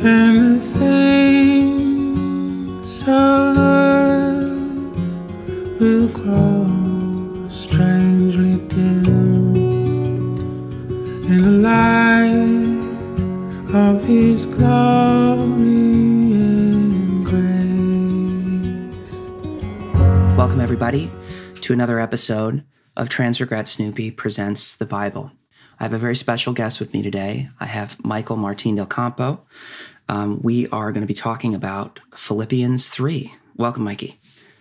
and the things of earth will grow strangely dim in the light of His glory and grace. Welcome, everybody, to another episode of Transregret Snoopy Presents the Bible. I have a very special guest with me today. I have Michael Martin del Campo. Um, we are going to be talking about Philippians 3. Welcome, Mikey.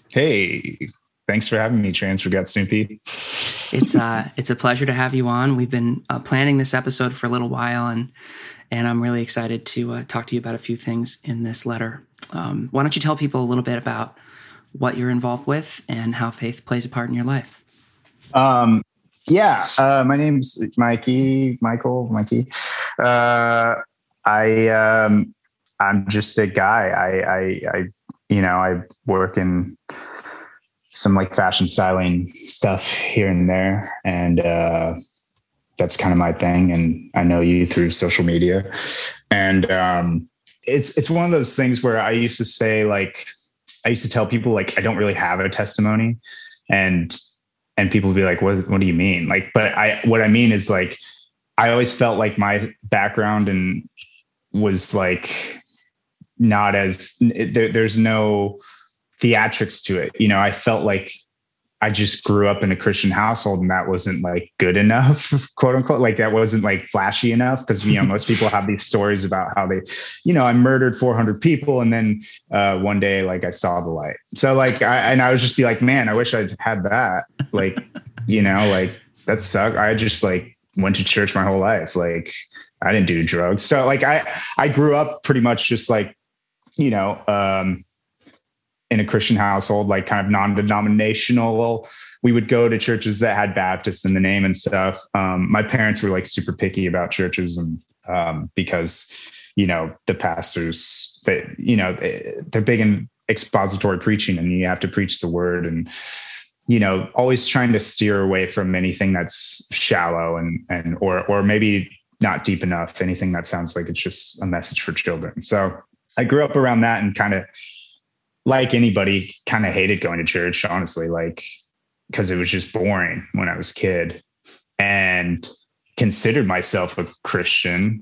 Hey, thanks for having me, Transregret Snoopy. It's uh, it's a pleasure to have you on. We've been uh, planning this episode for a little while, and and I'm really excited to uh, talk to you about a few things in this letter. Um, why don't you tell people a little bit about what you're involved with and how faith plays a part in your life? Um, yeah, uh, my name's Mikey, Michael, Mikey. Uh, I um, I'm just a guy. I, I I you know I work in some like fashion styling stuff here and there, and uh, that's kind of my thing. And I know you through social media, and um, it's it's one of those things where I used to say like I used to tell people like I don't really have a testimony, and and people be like, "What? What do you mean?" Like, but I what I mean is like I always felt like my background and was like not as there, there's no theatrics to it. You know, I felt like I just grew up in a Christian household and that wasn't like good enough, quote unquote. Like that wasn't like flashy enough because, you know, most people have these stories about how they, you know, I murdered 400 people and then uh, one day, like I saw the light. So like, I, and I would just be like, man, I wish I'd had that. Like, you know, like that sucked. I just like went to church my whole life. Like I didn't do drugs. So like I, I grew up pretty much just like, you know, um, in a Christian household, like kind of non-denominational. We would go to churches that had Baptists in the name and stuff. Um, my parents were like super picky about churches, and um, because you know the pastors, they, you know, they're big in expository preaching, and you have to preach the word, and you know, always trying to steer away from anything that's shallow and and or or maybe not deep enough. Anything that sounds like it's just a message for children. So I grew up around that and kind of like anybody, kind of hated going to church, honestly, like because it was just boring when I was a kid and considered myself a Christian,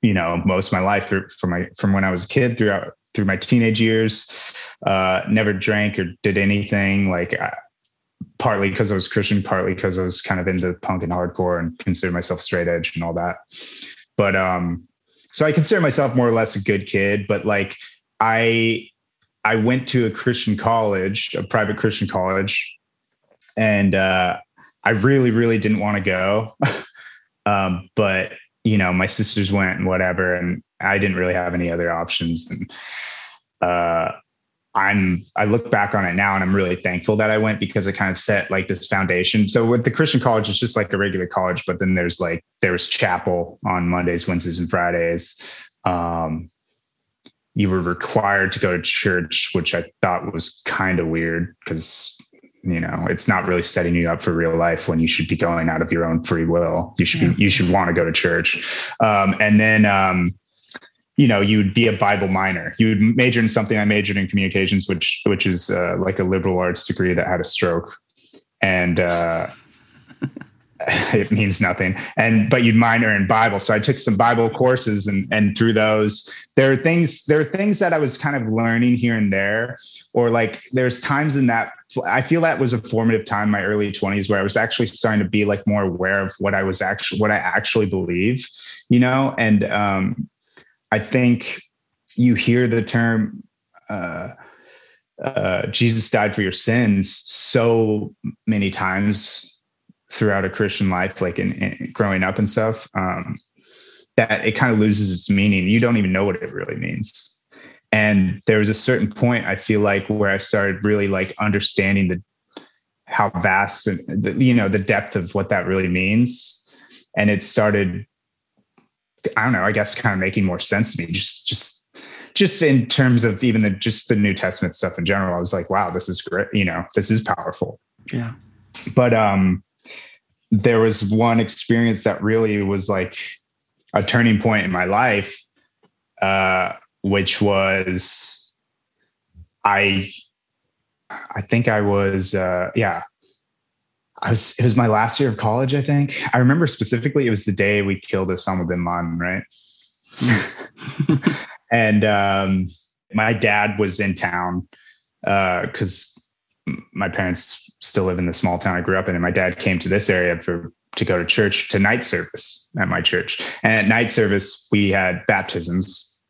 you know, most of my life through from my from when I was a kid throughout through my teenage years. Uh, never drank or did anything like I, partly because I was Christian, partly because I was kind of into punk and hardcore and considered myself straight edge and all that. But um, so I consider myself more or less a good kid, but like I I went to a Christian college, a private Christian college, and uh, I really, really didn't want to go. um, but you know, my sisters went and whatever, and I didn't really have any other options. And uh, I'm I look back on it now, and I'm really thankful that I went because it kind of set like this foundation. So with the Christian college, it's just like a regular college, but then there's like there's chapel on Mondays, Wednesdays, and Fridays. Um, you were required to go to church, which I thought was kind of weird because you know it's not really setting you up for real life when you should be going out of your own free will. You should yeah. be you should want to go to church, um, and then um, you know you would be a Bible minor. You would major in something. I majored in communications, which which is uh, like a liberal arts degree that had a stroke, and uh, it means nothing. And but you'd minor in Bible. So I took some Bible courses and and through those, there are things, there are things that I was kind of learning here and there. Or like there's times in that I feel that was a formative time my early 20s where I was actually starting to be like more aware of what I was actually what I actually believe, you know? And um I think you hear the term uh uh, Jesus died for your sins so many times throughout a Christian life, like in, in growing up and stuff, um, that it kind of loses its meaning. You don't even know what it really means. And there was a certain point I feel like where I started really like understanding the how vast and the, you know the depth of what that really means, and it started. I don't know. I guess kind of making more sense to me. Just just just in terms of even the just the New Testament stuff in general. I was like, wow, this is great. You know, this is powerful. Yeah. But um, there was one experience that really was like a turning point in my life uh, which was I I think I was uh, yeah. I was it was my last year of college, I think. I remember specifically it was the day we killed Osama bin Laden, right? and um, my dad was in town uh because uh, my parents still live in the small town I grew up in, and my dad came to this area for to go to church to night service at my church. And at night service, we had baptisms,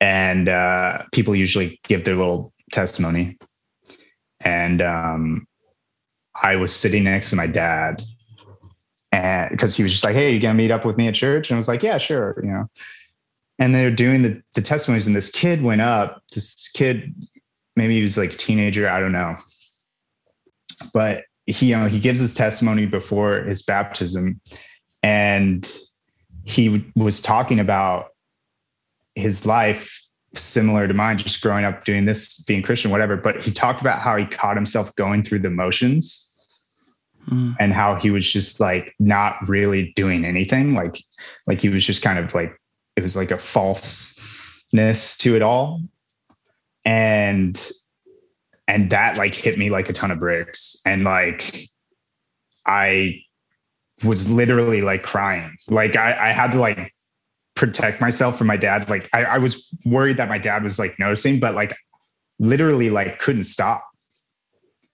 and uh, people usually give their little testimony. And um, I was sitting next to my dad, and because he was just like, "Hey, you gonna meet up with me at church?" And I was like, "Yeah, sure," you know. And they're doing the the testimonies, and this kid went up. This kid, maybe he was like a teenager, I don't know, but he you know he gives his testimony before his baptism and he was talking about his life similar to mine just growing up doing this being christian whatever but he talked about how he caught himself going through the motions mm. and how he was just like not really doing anything like like he was just kind of like it was like a falseness to it all and and that like hit me like a ton of bricks. And like i was literally like crying. Like i, I had to like protect myself from my dad. Like I, I was worried that my dad was like noticing but like literally like couldn't stop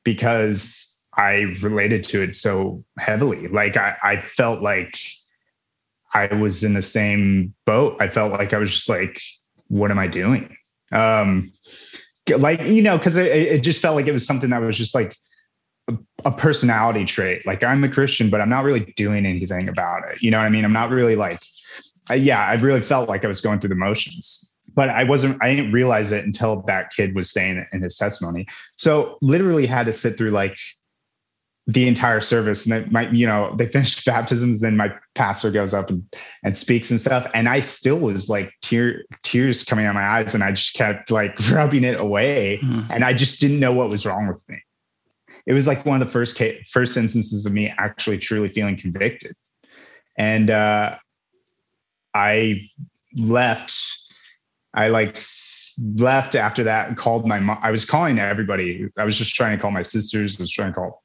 because i related to it so heavily. Like i, I felt like i was in the same boat. I felt like i was just like what am i doing? Um like you know because it, it just felt like it was something that was just like a, a personality trait. Like i'm a christian but i'm not really doing anything about it. You know what i mean? I'm not really like yeah i really felt like i was going through the motions but i wasn't i didn't realize it until that kid was saying it in his testimony. So literally had to sit through like the entire service and then my you know they finished baptisms then my pastor goes up and, and speaks and stuff and i still was like tear tears coming out of my eyes and i just kept like rubbing it away mm. and i just didn't know what was wrong with me it was like one of the first case, first instances of me actually truly feeling convicted and uh i left I like left after that and called my mom. I was calling everybody. I was just trying to call my sisters. I was trying to call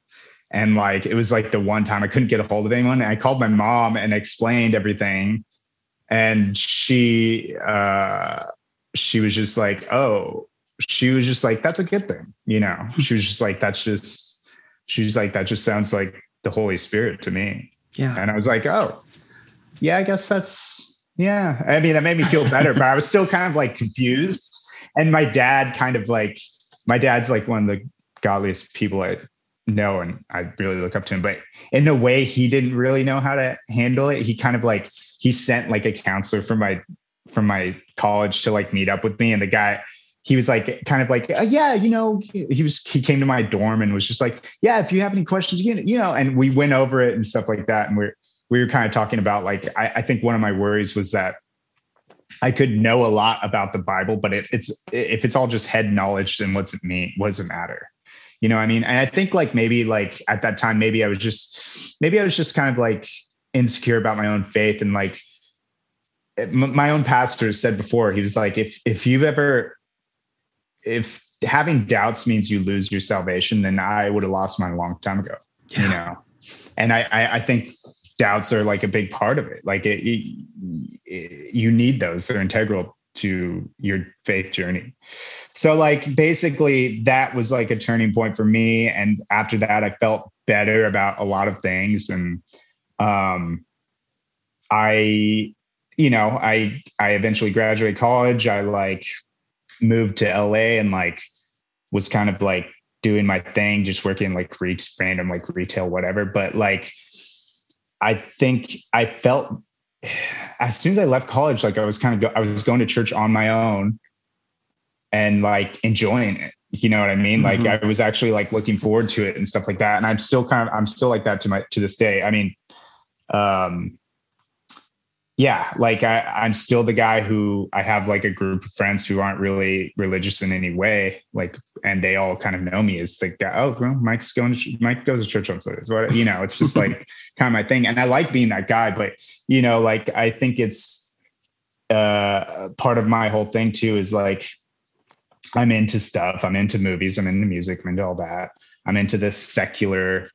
and like it was like the one time I couldn't get a hold of anyone. And I called my mom and explained everything. And she uh she was just like, oh, she was just like, that's a good thing, you know. Hmm. She was just like, that's just she's like, that just sounds like the Holy Spirit to me. Yeah. And I was like, oh, yeah, I guess that's yeah. I mean, that made me feel better, but I was still kind of like confused. And my dad kind of like my dad's like one of the godliest people I know and I really look up to him. But in a way, he didn't really know how to handle it. He kind of like he sent like a counselor from my from my college to like meet up with me, and the guy he was like kind of like uh, yeah you know he was he came to my dorm and was just like yeah if you have any questions you you know and we went over it and stuff like that and we're we were kind of talking about like I, I think one of my worries was that I could know a lot about the Bible, but it, it's if it's all just head knowledge, then what's it mean? What does it matter? You know i mean? And i think like maybe like at that time maybe i was just maybe i was just kind of like insecure about my own faith and like my own pastor said before he was like if if you've ever if having doubts means you lose your salvation then i would have lost mine a long time ago yeah. you know? And I, I i think doubts are like a big part of it. Like it, it, it you need those. They're integral to your faith journey. So like basically that was like a turning point for me and after that I felt better about a lot of things and um I you know, I I eventually graduated college. I like moved to LA and like was kind of like doing my thing just working like re- random like retail whatever but like I think I felt as soon as I left college, like I was kind of, go, I was going to church on my own and like enjoying it. You know what I mean? Mm-hmm. Like I was actually like looking forward to it and stuff like that. And I'm still kind of, I'm still like that to my, to this day. I mean, um, yeah, like I, I'm still the guy who I have like a group of friends who aren't really religious in any way, like, and they all kind of know me as the guy. Oh, well, Mike's going to Mike goes to church on Sundays. What you know, it's just like kind of my thing, and I like being that guy. But you know, like I think it's uh, part of my whole thing too is like I'm into stuff. I'm into movies. I'm into music. I'm into all that. I'm into this secular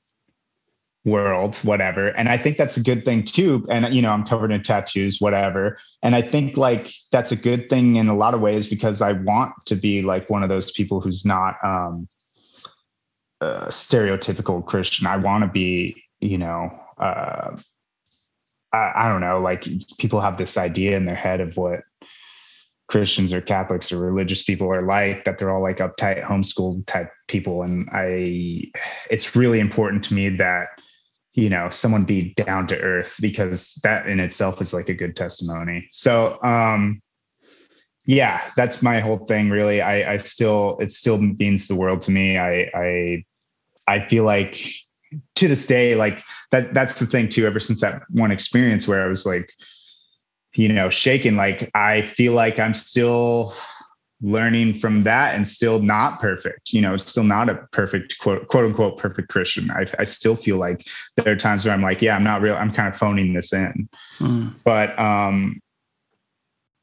world, whatever. And I think that's a good thing too. And you know, I'm covered in tattoos, whatever. And I think like that's a good thing in a lot of ways because I want to be like one of those people who's not um stereotypical Christian. I want to be, you know, uh I, I don't know, like people have this idea in their head of what Christians or Catholics or religious people are like, that they're all like uptight, homeschooled type people. And I, it's really important to me that, you know, someone be down to earth because that in itself is like a good testimony. So, um, yeah, that's my whole thing. Really, I, I still, it still means the world to me. I, I, I feel like to this day, like that, that's the thing too, ever since that one experience where I was like, you know, shaken. Like I feel like I'm still learning from that and still not perfect, you know, still not a perfect quote, quote unquote perfect Christian. I, I still feel like there are times where I'm like, yeah, I'm not real. I'm kind of phoning this in. Mm. But um,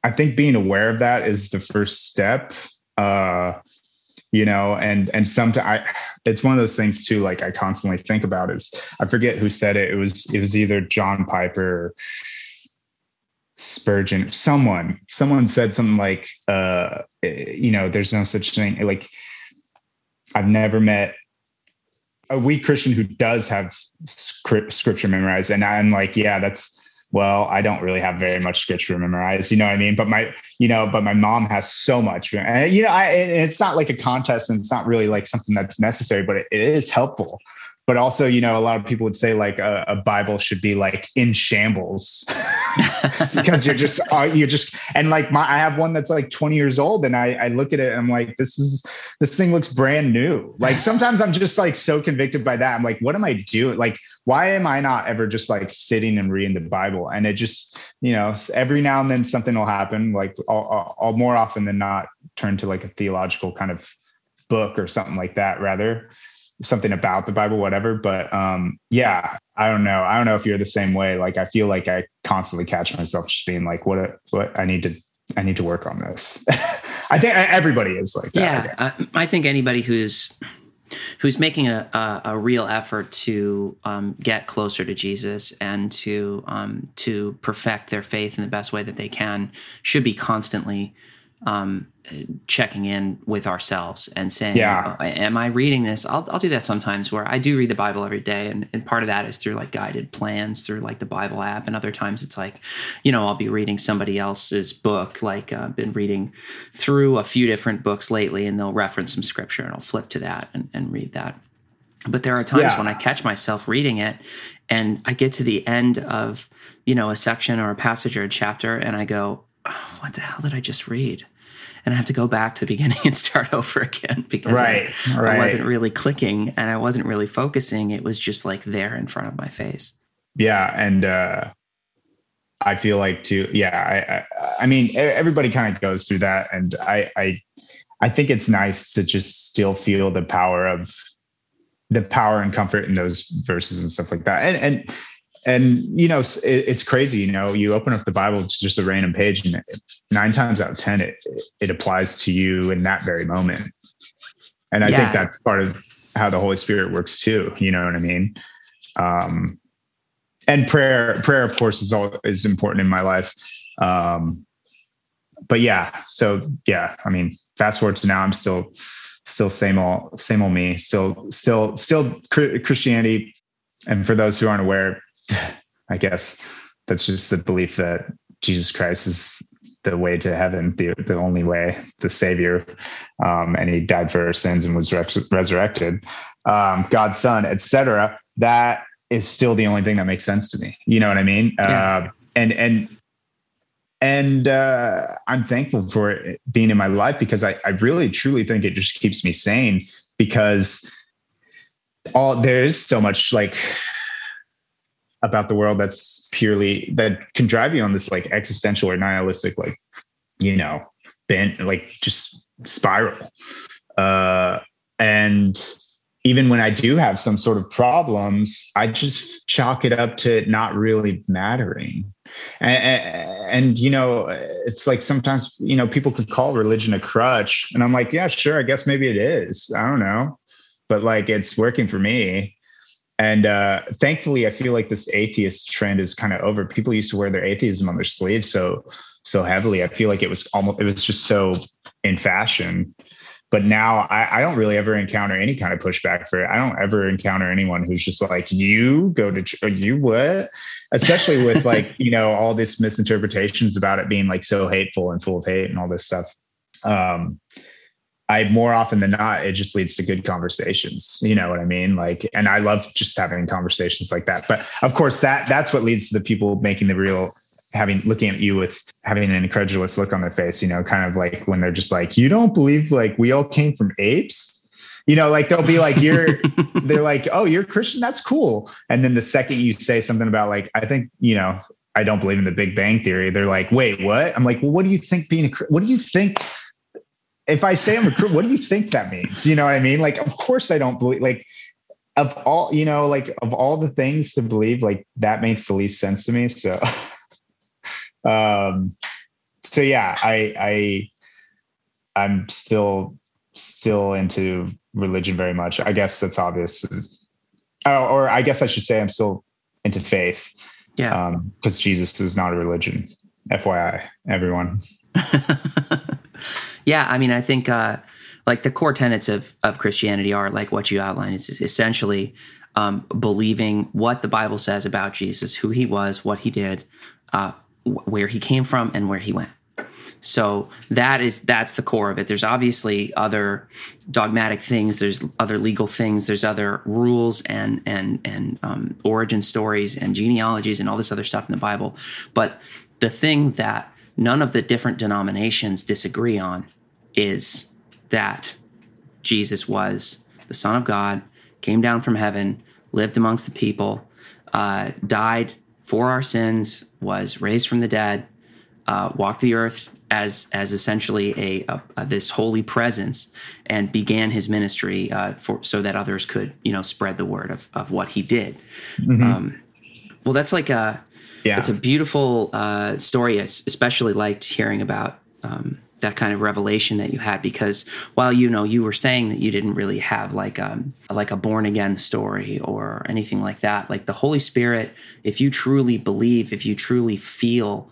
I think being aware of that is the first step. Uh, you know, and and sometimes it's one of those things too. Like I constantly think about is I forget who said it. It was it was either John Piper or Spurgeon, someone, someone said something like, uh, Eh, you know, there's no such thing. Like, I've never met a weak Christian who does have scripture memorized. And I'm like, yeah, that's, well, I don't really have very much scripture memorized, you know what I mean? But my, you know, but my mom has so much, and you know, I, it's not like a contest and it's not really like something that's necessary, but it, it is helpful but also you know a lot of people would say like a, a bible should be like in shambles. Because you're just uh, you're just and like my i have one that's like 20 years old and i i look at it and i'm like this is this thing looks brand new. Like sometimes i'm just like so convicted by that. I'm like what am i doing? Like why am i not ever just like sitting and reading the bible? And it just you know every now and then something will happen like i'll, I'll more often than not turn to like a theological kind of book or something like that rather something about the Bible, whatever. But um, yeah, I don't know. I don't know if you're the same way. Like I feel like I constantly catch myself just being like, what, what I need to, I need to work on this. I think everybody is like that. Yeah. I, I, think anybody who's, who's making a, a, a real effort to um, get closer to Jesus and to, um, to perfect their faith in the best way that they can should be constantly um, checking in with ourselves and saying, yeah. Oh, "Am I reading this?" I'll I'll do that sometimes where I do read the Bible every day, and, and part of that is through like guided plans through like the Bible app, and other times it's like, you know, I'll be reading somebody else's book. Like uh, I've been reading through a few different books lately, and they'll reference some scripture, and I'll flip to that and, and read that. But there are times yeah. when I catch myself reading it, and I get to the end of you know a section or a passage or a chapter, and I go, oh, "What the hell did I just read?" And I have to go back to the beginning and start over again because right, I, right. I wasn't really clicking and I wasn't really focusing. It was just like there in front of my face. Yeah, and uh, I feel like too. Yeah, I, I, I mean, everybody kind of goes through that, and I, I, I think it's nice to just still feel the power of the power and comfort in those verses and stuff like that, and and and you know it, it's crazy you know you open up the bible it's just a random page and nine times out of ten it it applies to you in that very moment. And i yeah. think that's part of how the holy spirit works too you know what i mean? Um and prayer prayer of course is all is important in my life. Um but yeah so yeah i mean fast forward to now i'm still still same old same old me still still still christianity. And for those who aren't aware I guess that's just the belief that Jesus Christ is the way to heaven, the, the only way, the savior. Um, and he died for our sins and was resurrected, um, God's son, etc. That is still the only thing that makes sense to me. You know what I mean? Yeah. Uh, and, and, and uh, I'm thankful for it being in my life because I, I really truly think it just keeps me sane because all there is so much like about the world that's purely that can drive you on this like existential or nihilistic like you know bent like just spiral. Uh and even when i do have some sort of problems i just chalk it up to not really mattering. And, and, you know it's like sometimes you know people could call religion a crutch and i'm like yeah sure i guess maybe it is. I don't know. But like it's working for me and uh thankfully i feel like this atheist trend is kind of over people used to wear their atheism on their sleeve so so heavily i feel like it was almost it was just so in fashion but now I, I, don't really ever encounter any kind of pushback for it. I don't ever encounter anyone who's just like, you go to, ch- you what? Especially with like, you know, all this misinterpretations about it being like so hateful and full of hate and all this stuff. Um, I more often than not, it just leads to good conversations. You know what I mean? Like, and I love just having conversations like that. But of course, that that's what leads to the people making the real having looking at you with having an incredulous look on their face, you know, kind of like when they're just like, you don't believe like we all came from apes. You know, like they'll be like, you're, they're like, oh, you're Christian. That's cool. And then the second you say something about like, I think, you know, I don't believe in the Big Bang Theory. They're like, wait, what? I'm like, well, what do you think being a, what do you think? If I say I'm a, group, what do you think that means? You know what I mean? Like, of course I don't believe, like, of all, you know, like of all the things to believe, like that makes the least sense to me. So um, so yeah, I, I, I'm still, still into religion very much. I guess that's obvious. Oh, or I guess I should say I'm still into faith. Yeah. Um, cause Jesus is not a religion. FYI, everyone. yeah. I mean, I think, uh, like the core tenets of, of Christianity are like what you outline is essentially um, believing what the Bible says about Jesus, who he was, what he did, uh, where he came from and where he went. So that is that's the core of it. There's obviously other dogmatic things. There's other legal things. There's other rules and and and um, origin stories and genealogies and all this other stuff in the Bible. But the thing that none of the different denominations disagree on is that Jesus was the Son of God, came down from heaven, lived amongst the people, uh, died for our sins, was raised from the dead, uh, walked the earth as as essentially a, a, a, this holy presence, and began his ministry uh, for so that others could you know spread the word of of what he did. Mm-hmm. Um, well, that's like a yeah. it's a beautiful uh, story. I especially liked hearing about. Um, that kind of revelation that you had because while you know you were saying that you didn't really have like um like a born again story or anything like that like the holy spirit if you truly believe if you truly feel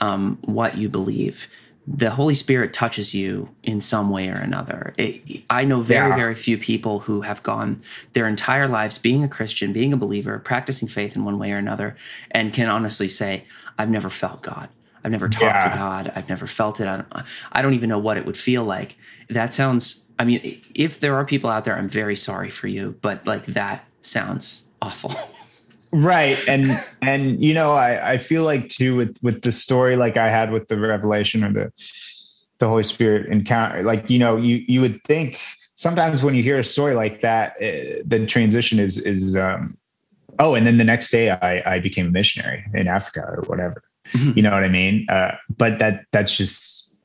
um, what you believe the holy spirit touches you in some way or another it, i know very yeah. very few people who have gone their entire lives being a christian being a believer practicing faith in one way or another and can honestly say i've never felt god I've never talked yeah. to God. I've never felt it. I don't, I don't even know what it would feel like. That sounds, I mean, if there are people out there, I'm very sorry for you, but like that sounds awful. right. And, and, you know, I, I feel like too, with, with the story, like I had with the revelation or the, the Holy Spirit encounter, like, you know, you, you would think sometimes when you hear a story like that, uh, the transition is, is, um, oh, and then the next day I, I became a missionary in Africa or whatever Mm-hmm. You know what I mean? Uh, but that that's just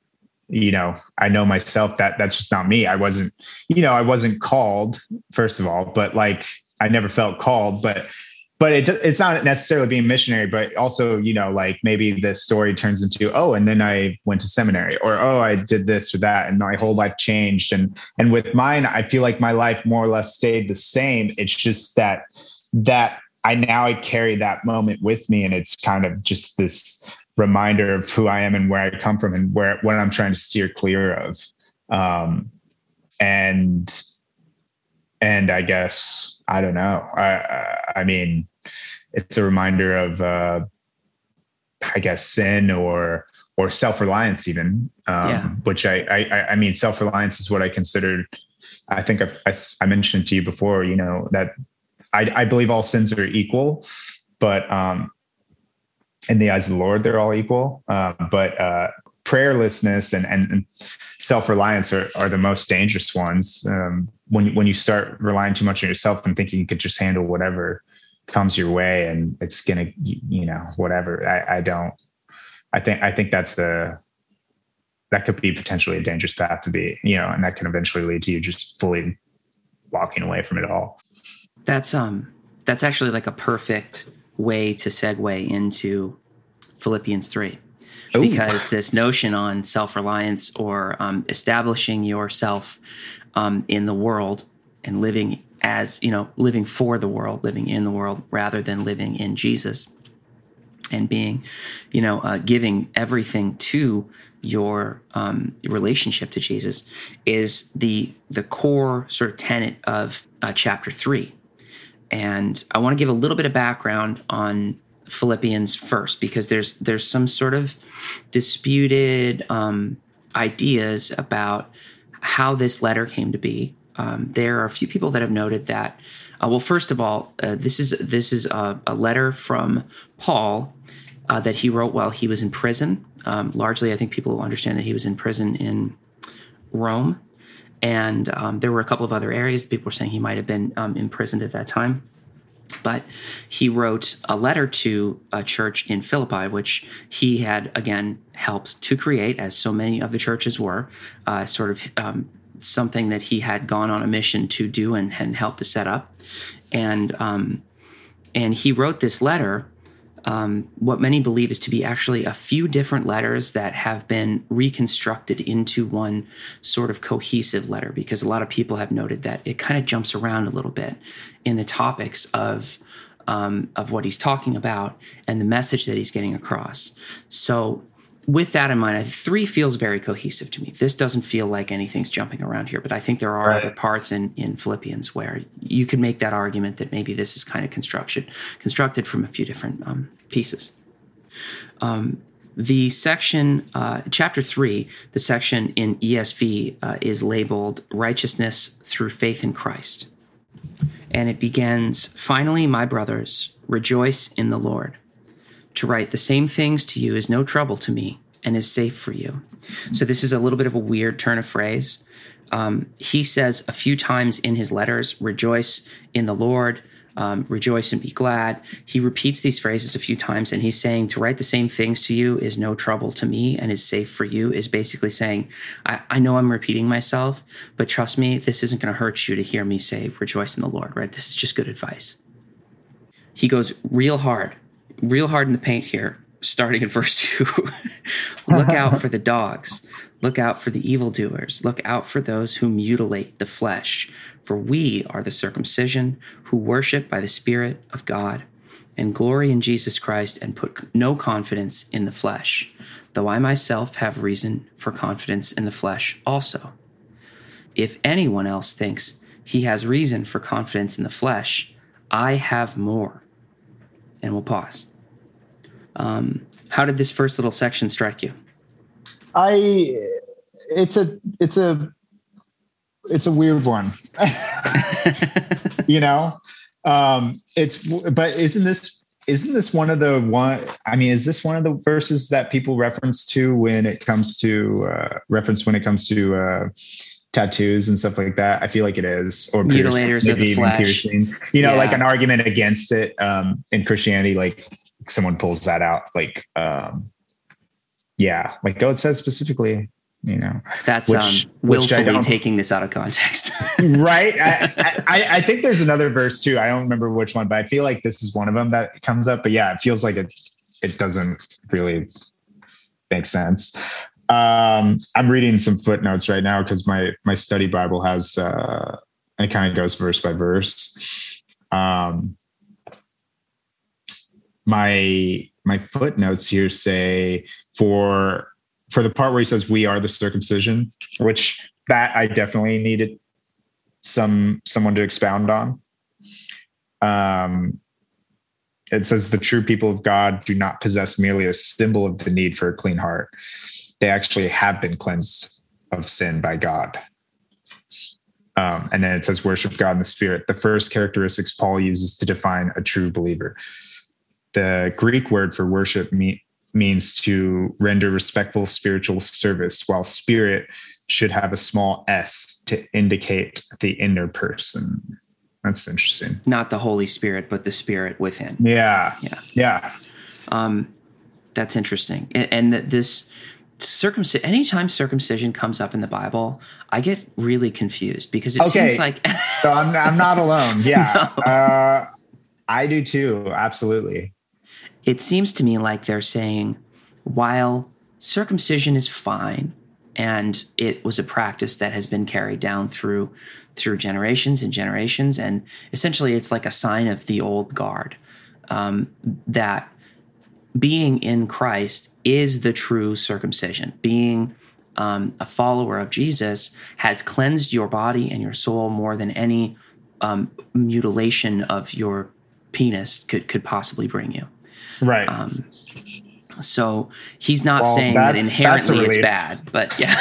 you know I know myself that that's just not me. I wasn't you know I wasn't called first of all, but like I never felt called, but but it, it's not necessarily being missionary, but also, you know, like maybe the story turns into, oh, and then I went to seminary or, oh, I did this or that. And my whole life changed. And, and with mine, I feel like my life more or less stayed the same. It's just that, that I now I carry that moment with me, and it's kind of just this reminder of who I am and where I come from and where what I'm trying to steer clear of. Um, and and I guess I don't know. I I mean, it's a reminder of uh, I guess sin or or self reliance even, um, yeah. which I, I I mean self reliance is what I considered. I think I've, I, I mentioned to you before. You know that I, I believe all sins are equal, but um, in the eyes of the Lord, they're all equal. Uh, but uh, prayerlessness and, and, and self reliance are, are the most dangerous ones. Um, when when you start relying too much on yourself and thinking you could just handle whatever comes your way and it's gonna you know whatever. I, I don't. I think I think that's a that could be potentially a dangerous path to be. You know, and that can eventually lead to you just fully walking away from it all. That's um that's actually like a perfect way to segue into Philippians 3. Ooh. Because this notion on self reliance or um, establishing yourself um, in the world and living as, you know, living for the world, living in the world rather than living in Jesus and being, you know, uh, giving everything to your um, relationship to Jesus is the the core sort of tenet of uh, chapter three. And I want to give a little bit of background on Philippians first because there's there's some sort of disputed um, ideas about how this letter came to be. Um, there are a few people that have noted that. Uh, well, first of all, uh, this is this is a, a letter from Paul uh, that he wrote while he was in prison. Um, largely, I think people understand that he was in prison in Rome, and um, there were a couple of other areas. People were saying he might have been um, imprisoned at that time. But he wrote a letter to a church in Philippi, which he had again helped to create, as so many of the churches were, uh, sort of um, something that he had gone on a mission to do and, and help to set up. And um, and he wrote this letter um, what many believe is to be actually a few different letters that have been reconstructed into one sort of cohesive letter because a lot of people have noted that it kind of jumps around a little bit in the topics of um, of what he's talking about and the message that he's getting across. So with that in mind, three feels very cohesive to me. This doesn't feel like anything's jumping around here, but I think there are right. other parts in, in Philippians where you could make that argument that maybe this is kind of construction constructed from a few different um, pieces. Um, the section, uh, chapter three, the section in ESV uh, is labeled Righteousness Through Faith in Christ. And it begins Finally, my brothers, rejoice in the Lord. To write the same things to you is no trouble to me and is safe for you. So, this is a little bit of a weird turn of phrase. Um, he says a few times in his letters, rejoice in the Lord, um, rejoice and be glad. He repeats these phrases a few times, and he's saying to write the same things to you is no trouble to me and is safe for you, is basically saying, I, I know I'm repeating myself, but trust me, this isn't going to hurt you to hear me say, rejoice in the Lord, right? This is just good advice. He goes real hard real hard in the paint here, starting in verse 2. Look out for the dogs. Look out for the evildoers. Look out for those who mutilate the flesh. For we are the circumcision who worship by the Spirit of God and glory in Jesus Christ and put no confidence in the flesh, though I myself have reason for confidence in the flesh also. If anyone else thinks he has reason for confidence in the flesh, I have more and we'll pause. Um, how did this first little section strike you? I, it's a, it's a, it's a weird one. you know, um, it's, but isn't this, isn't this one of the one? I mean, is this one of the verses that people reference to when it comes to uh, reference when it comes to uh, tattoos and stuff like that. I feel like it is, or mutilators of the flesh. Piercing. You know, yeah. like an argument against it um, in Christianity. Like someone pulls that out, like um, yeah, like God says specifically. You know, that's which, um, willfully taking this out of context, right? I, I, I think there's another verse too. I don't remember which one, but I feel like this is one of them that comes up. But yeah, it feels like it it doesn't really make sense. Um, I'm reading some footnotes right now because my my study Bible has uh, it kind of goes verse by verse. Um, my my footnotes here say for for the part where he says we are the circumcision, which that I definitely needed some someone to expound on. Um, it says the true people of God do not possess merely a symbol of the need for a clean heart they actually have been cleansed of sin by God. Um, and then it says worship God in the spirit. The first characteristics Paul uses to define a true believer. The Greek word for worship me- means to render respectful spiritual service, while spirit should have a small s to indicate the inner person. That's interesting. Not the Holy Spirit, but the Spirit within. Yeah. Yeah. Yeah. Um, that's interesting. And, and this circumcision anytime circumcision comes up in the bible i get really confused because it okay. seems like so I'm, I'm not alone yeah no. uh, i do too absolutely it seems to me like they're saying while circumcision is fine and it was a practice that has been carried down through through generations and generations and essentially it's like a sign of the old guard um, that being in christ is the true circumcision being um, a follower of jesus has cleansed your body and your soul more than any um, mutilation of your penis could could possibly bring you Right. um, so he's not Well, saying that inherently it's bad, but yeah.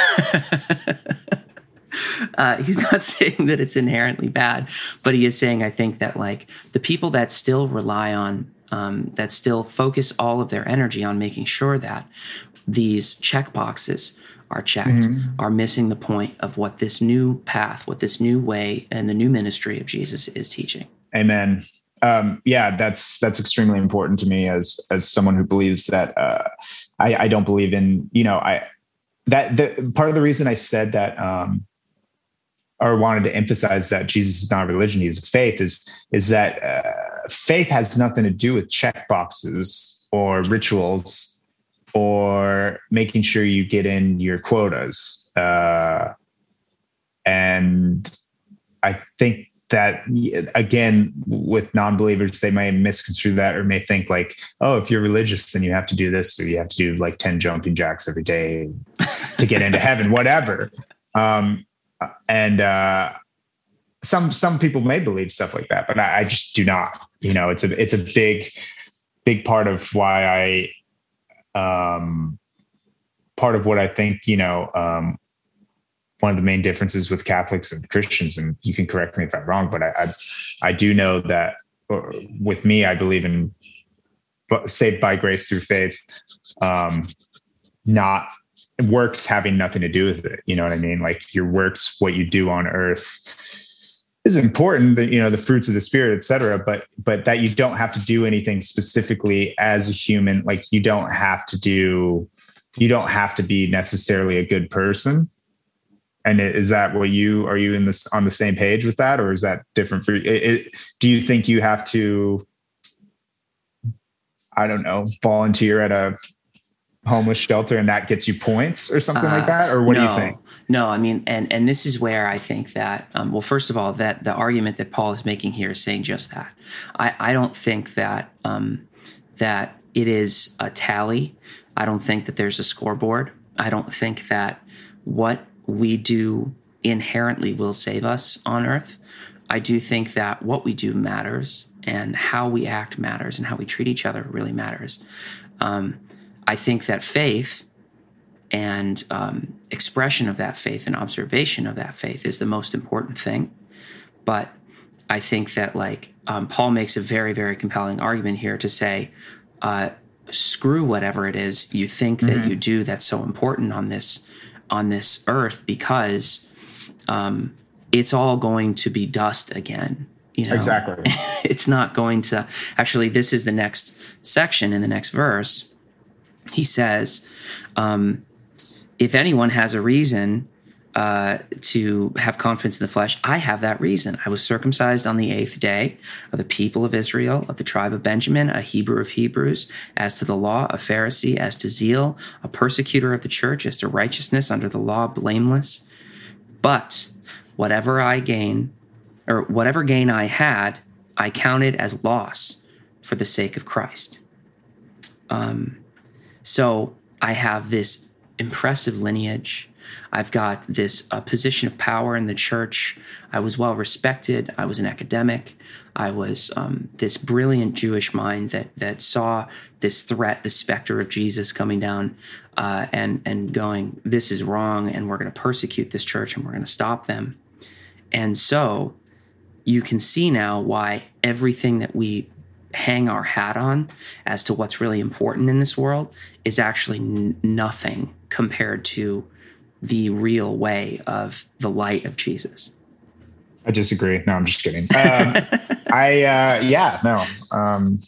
uh, he's not saying that it's inherently bad, but he is saying, I think, that like the people that still rely on, um, that still focus all of their energy on making sure that these check boxes are checked, Mm-hmm. are missing the point of what this new path, what this new way and the new ministry of Jesus is teaching. Amen. Um, yeah, that's that's extremely important to me as as someone who believes that uh, I, I don't believe in you know I that the part of the reason I said that um, or wanted to emphasize that Jesus is not a religion; he's a faith. Is is that uh, faith has nothing to do with check boxes or rituals or making sure you get in your quotas. Uh, and I think that again with non-believers they may misconstrue that or may think like oh if you're religious then you have to do this or you have to do like 10 jumping jacks every day to get into heaven whatever um and uh some some people may believe stuff like that but I, I just do not you know it's a it's a big big part of why i um part of what i think you know um one of the main differences with Catholics and Christians, and you can correct me if I'm wrong, but I I, I do know that with me, I believe in saved by grace through faith, um, not works having nothing to do with it. You know what I mean? Like your works, what you do on earth is important, that you know, the fruits of the spirit, et cetera, but, but that you don't have to do anything specifically as a human. Like you don't have to do, you don't have to be necessarily a good person. And is that what you are you in this on the same page with that or is that different for you? Do you think you have to i don't know volunteer at a homeless shelter and that gets you points or something Uh, like that? Or what no, do you think No, I mean, and and this is where I think that, um, well, first of all, that the argument that Paul is making here is saying just that. I, I don't think that um, that it is a tally. I don't think that there's a scoreboard. I don't think that what we do inherently will save us on earth. I do think that what we do matters and how we act matters and how we treat each other really matters. Um, I think that faith and um, expression of that faith and observation of that faith is the most important thing. But I think that like um, Paul makes a very very compelling argument here to say, uh, screw whatever it is you think that you do that's so important on this on this earth because um, it's all going to be dust again. You know? exactly it's not going to actually this is the next section in the next verse he says um, if anyone has a reason uh, to have confidence in the flesh i have that reason. I was circumcised on the eighth day of the people of israel of the tribe of benjamin a hebrew of hebrews. As to the law a pharisee. As to zeal a persecutor of the church. As to righteousness under the law blameless. But whatever i gain or whatever gain I had, I counted as loss for the sake of Christ. Um, so I have this impressive lineage. I've got this uh, position of power in the church. I was well respected. I was an academic. I was um, this brilliant Jewish mind that that saw this threat, the specter of Jesus coming down, uh, and and going, "This is wrong, and we're going to persecute this church, and we're going to stop them." And so you can see now why everything that we hang our hat on as to what's really important in this world is actually n- nothing compared to the real way of the light of Jesus. i disagree no i'm just kidding um, i uh yeah no um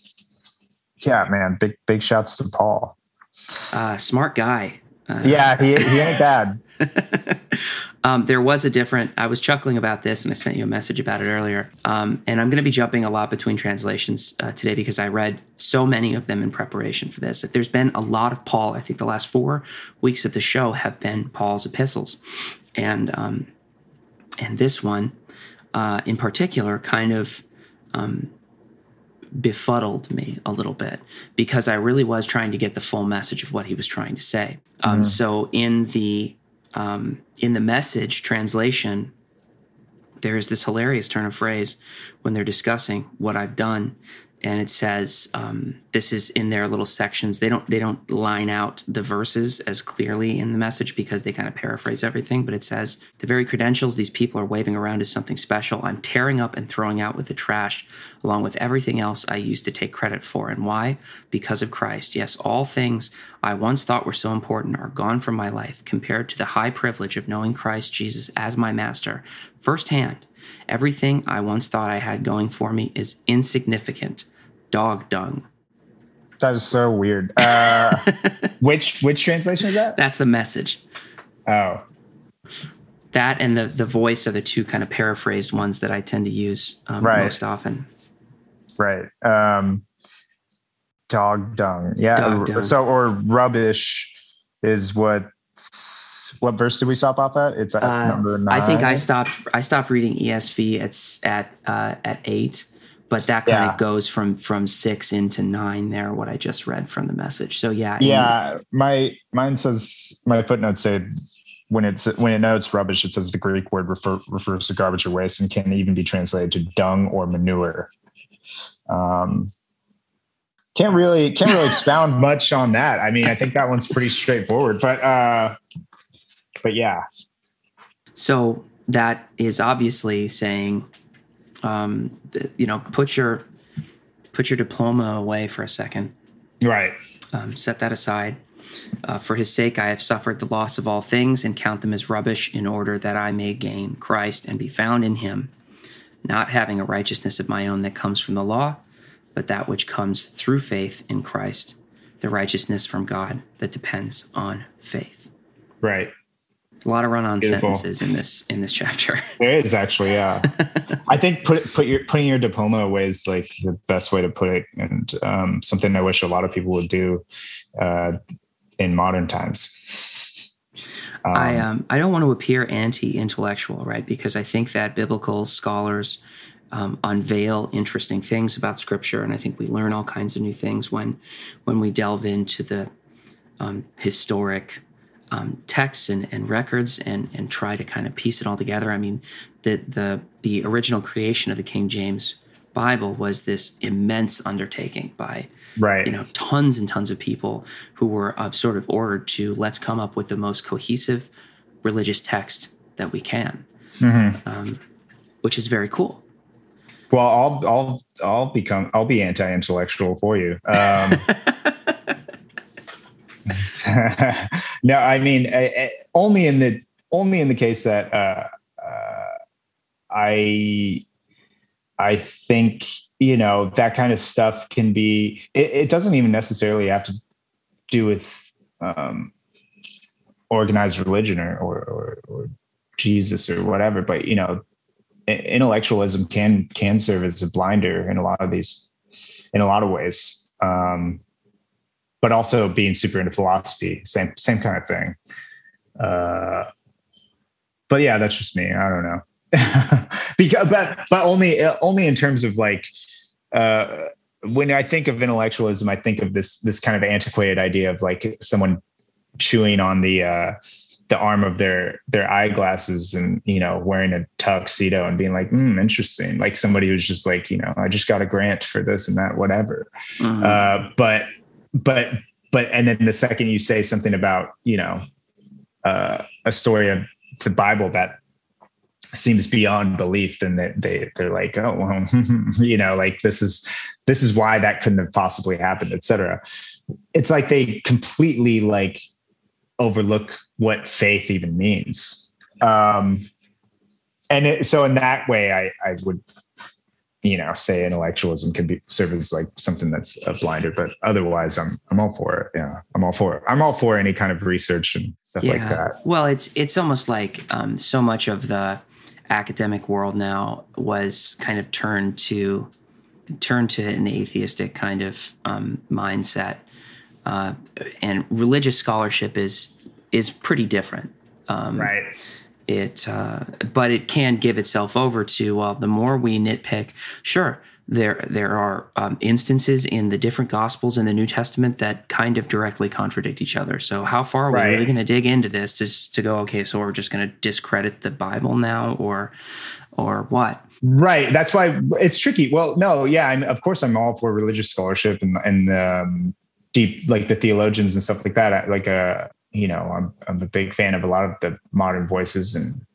yeah man big big shouts to paul Uh, smart guy. Uh, yeah, he, he ain't bad. um, there was a different. I was chuckling about this, and I sent you a message about it earlier. Um, and I'm going to be jumping a lot between translations uh, today because I read so many of them in preparation for this. If there's been a lot of Paul, I think the last four weeks of the show have been Paul's epistles, and um, and this one uh, in particular kind of um, befuddled me a little bit because I really was trying to get the full message of what he was trying to say. Um, So in the um, in the message translation, there is this hilarious turn of phrase when they're discussing what I've done, and it says um, this is in their little sections. They don't they don't line out the verses as clearly in the message because they kind of paraphrase everything. But it says the very credentials these people are waving around is something special. I'm tearing up and throwing out with the trash, along with everything else I used to take credit for. And why? Because of Christ. Yes, all things I once thought were so important are gone from my life compared to the high privilege of knowing Christ Jesus as my master firsthand. Everything I once thought I had going for me is insignificant. Dog dung. That is so weird. Uh, which which translation is that? That's the message. Oh, That and the the voice are the two kind of paraphrased ones that I tend to use um, Right. most often. right. Um, dog dung. Yeah. Dog dung. So or rubbish is what. What verse did we stop off at? It's at Uh, number nine. I think I stopped. I stopped reading ESV at at uh, at eight, but that kind Yeah. of goes from from six into nine. There, what I just read from the message. So yeah, Yeah, my mine says my footnotes say when it's when it notes rubbish, it says the Greek word refer, refers to garbage or waste and can even be translated to dung or manure. Um, can't really can't really expound much on that. I mean, I think that one's pretty straightforward, but uh, but yeah, So that is obviously saying, um, you know, put your put your diploma away for a second. right, Um, set that aside. Uh, for his sake, I have suffered the loss of all things and count them as rubbish in order that I may gain Christ and be found in him, not having a righteousness of my own that comes from the law, but that which comes through faith in Christ, the righteousness from God that depends on faith. right. A lot of run-on Beautiful. sentences in this in this chapter. There is actually, yeah. I think put put your putting your diploma away is like the best way to put it, and um, something I wish a lot of people would do uh, in modern times. Um, I um, I don't want to appear anti-intellectual, right? Because I think that biblical scholars um, unveil interesting things about Scripture, and I think we learn all kinds of new things when when we delve into the um, historic um, texts and, and records and and try to kind of piece it all together. I mean, the the the original creation of the King James Bible was this immense undertaking by right. you know tons and tons of people who were uh, sort of ordered to let's come up with the most cohesive religious text that we can um, which is very cool Well, I'll I'll I'll become I'll be anti-intellectual for you. Um, no, I mean I, I- only in the only in the case that uh, uh, I I think you know that kind of stuff can be. It, it doesn't even necessarily have to do with um, organized religion or, or or or Jesus or whatever, but you know intellectualism can can serve as a blinder in a lot of these in a lot of ways um but also being super into philosophy same same kind of thing. Uh but yeah that's just me. I don't know. Because but but only only in terms of like uh when i think of intellectualism i think of this this kind of antiquated idea of like someone chewing on the uh the arm of their their eyeglasses and you know wearing a tuxedo and being like hmm interesting. Like somebody who's just like you know i just got a grant for this and that whatever. Mhm. uh but but but and then the second you say something about you know uh a story of the bible that seems beyond belief then they, they they're like oh well you know like this is this is why that couldn't have possibly happened etc it's like they completely like overlook what faith even means. Um and it, so in that way i i would you know, say intellectualism can be serve as like something that's a blinder, but otherwise I'm I'm all for it. Yeah. I'm all for it. I'm all for any kind of research and stuff yeah. like that. Well, it's it's almost like um, so much of the academic world now was kind of turned to turned to an atheistic kind of um, mindset, uh, and religious scholarship is is pretty different. Um, right it uh, but it can give itself over to well the more we nitpick sure there there are um, instances in the different gospels in the new testament that kind of directly contradict each other so how far are we Right. really going to dig into this to, to go okay so we're just going to discredit the bible now or or what Right. That's why it's tricky. Well, no, yeah, I'm, of course I'm all for religious scholarship and and um, deep like the theologians and stuff like that. Like uh, you know, I'm I'm a big fan of a lot of the modern voices, and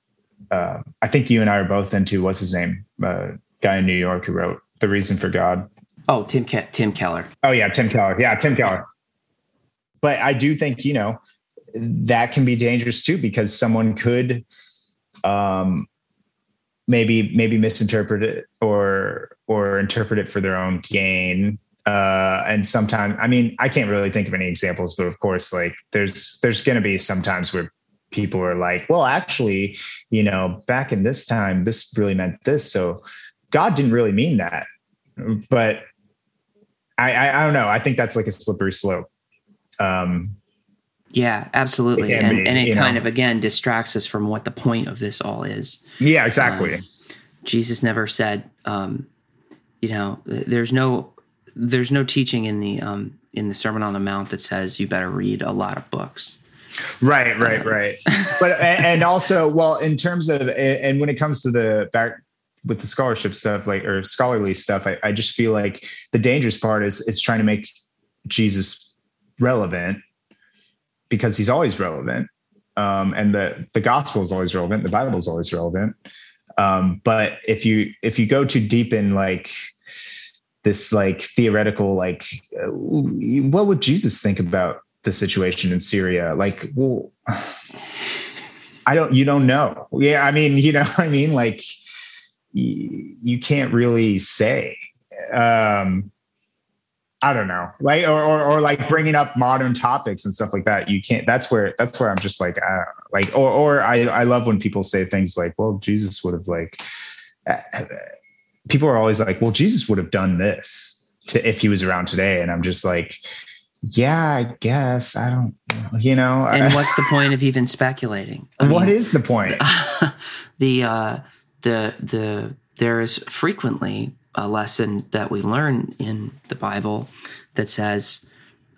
uh, I think you and I are both into what's his name, uh, guy in New York who wrote The Reason for God. oh tim Ke- tim keller Oh yeah, Tim Keller. Yeah, Tim Keller. But I do think you know that can be dangerous too because someone could um, maybe maybe misinterpret it or or interpret it for their own gain. Uh, and sometimes, I mean, I can't really think of any examples, but of course, like there's there's going to be sometimes where people are like, well, actually, you know, back in this time, this really meant this, so God didn't really mean that. But I, I, I don't know. I think that's like a slippery slope. Um, yeah absolutely It and, be, and it kind know. of again distracts us from what the point of this all is yeah, exactly. Um, Jesus never said, um, you know, there's no there's no teaching in the um, in the Sermon on the Mount that says you better read a lot of books. right, right, right. but and, and also, well, in terms of and when it comes to the back with the scholarship stuff, like or scholarly stuff, I, I just feel like the dangerous part is is trying to make Jesus relevant because he's always relevant. Um, and the the gospel is always relevant, the Bible is always relevant. Um, but if you if you go too deep in like this like theoretical like uh, what would Jesus think about the situation in Syria? Like, well, I don't you don't know. Yeah, I mean, you know, I mean, like you, you can't really say. Um, I don't know, like, or, or, or like bringing up modern topics and stuff like that. You can't. That's where. That's where I'm just like, uh, like, or, or I, I love when people say things like, "Well, Jesus would have like." People are always like, "Well, Jesus would have done this to if he was around today," and I'm just like, "Yeah, I guess I don't." You know, And what's the point of even speculating? I what mean, is the point? the uh, the the there is frequently a lesson that we learn in the Bible that says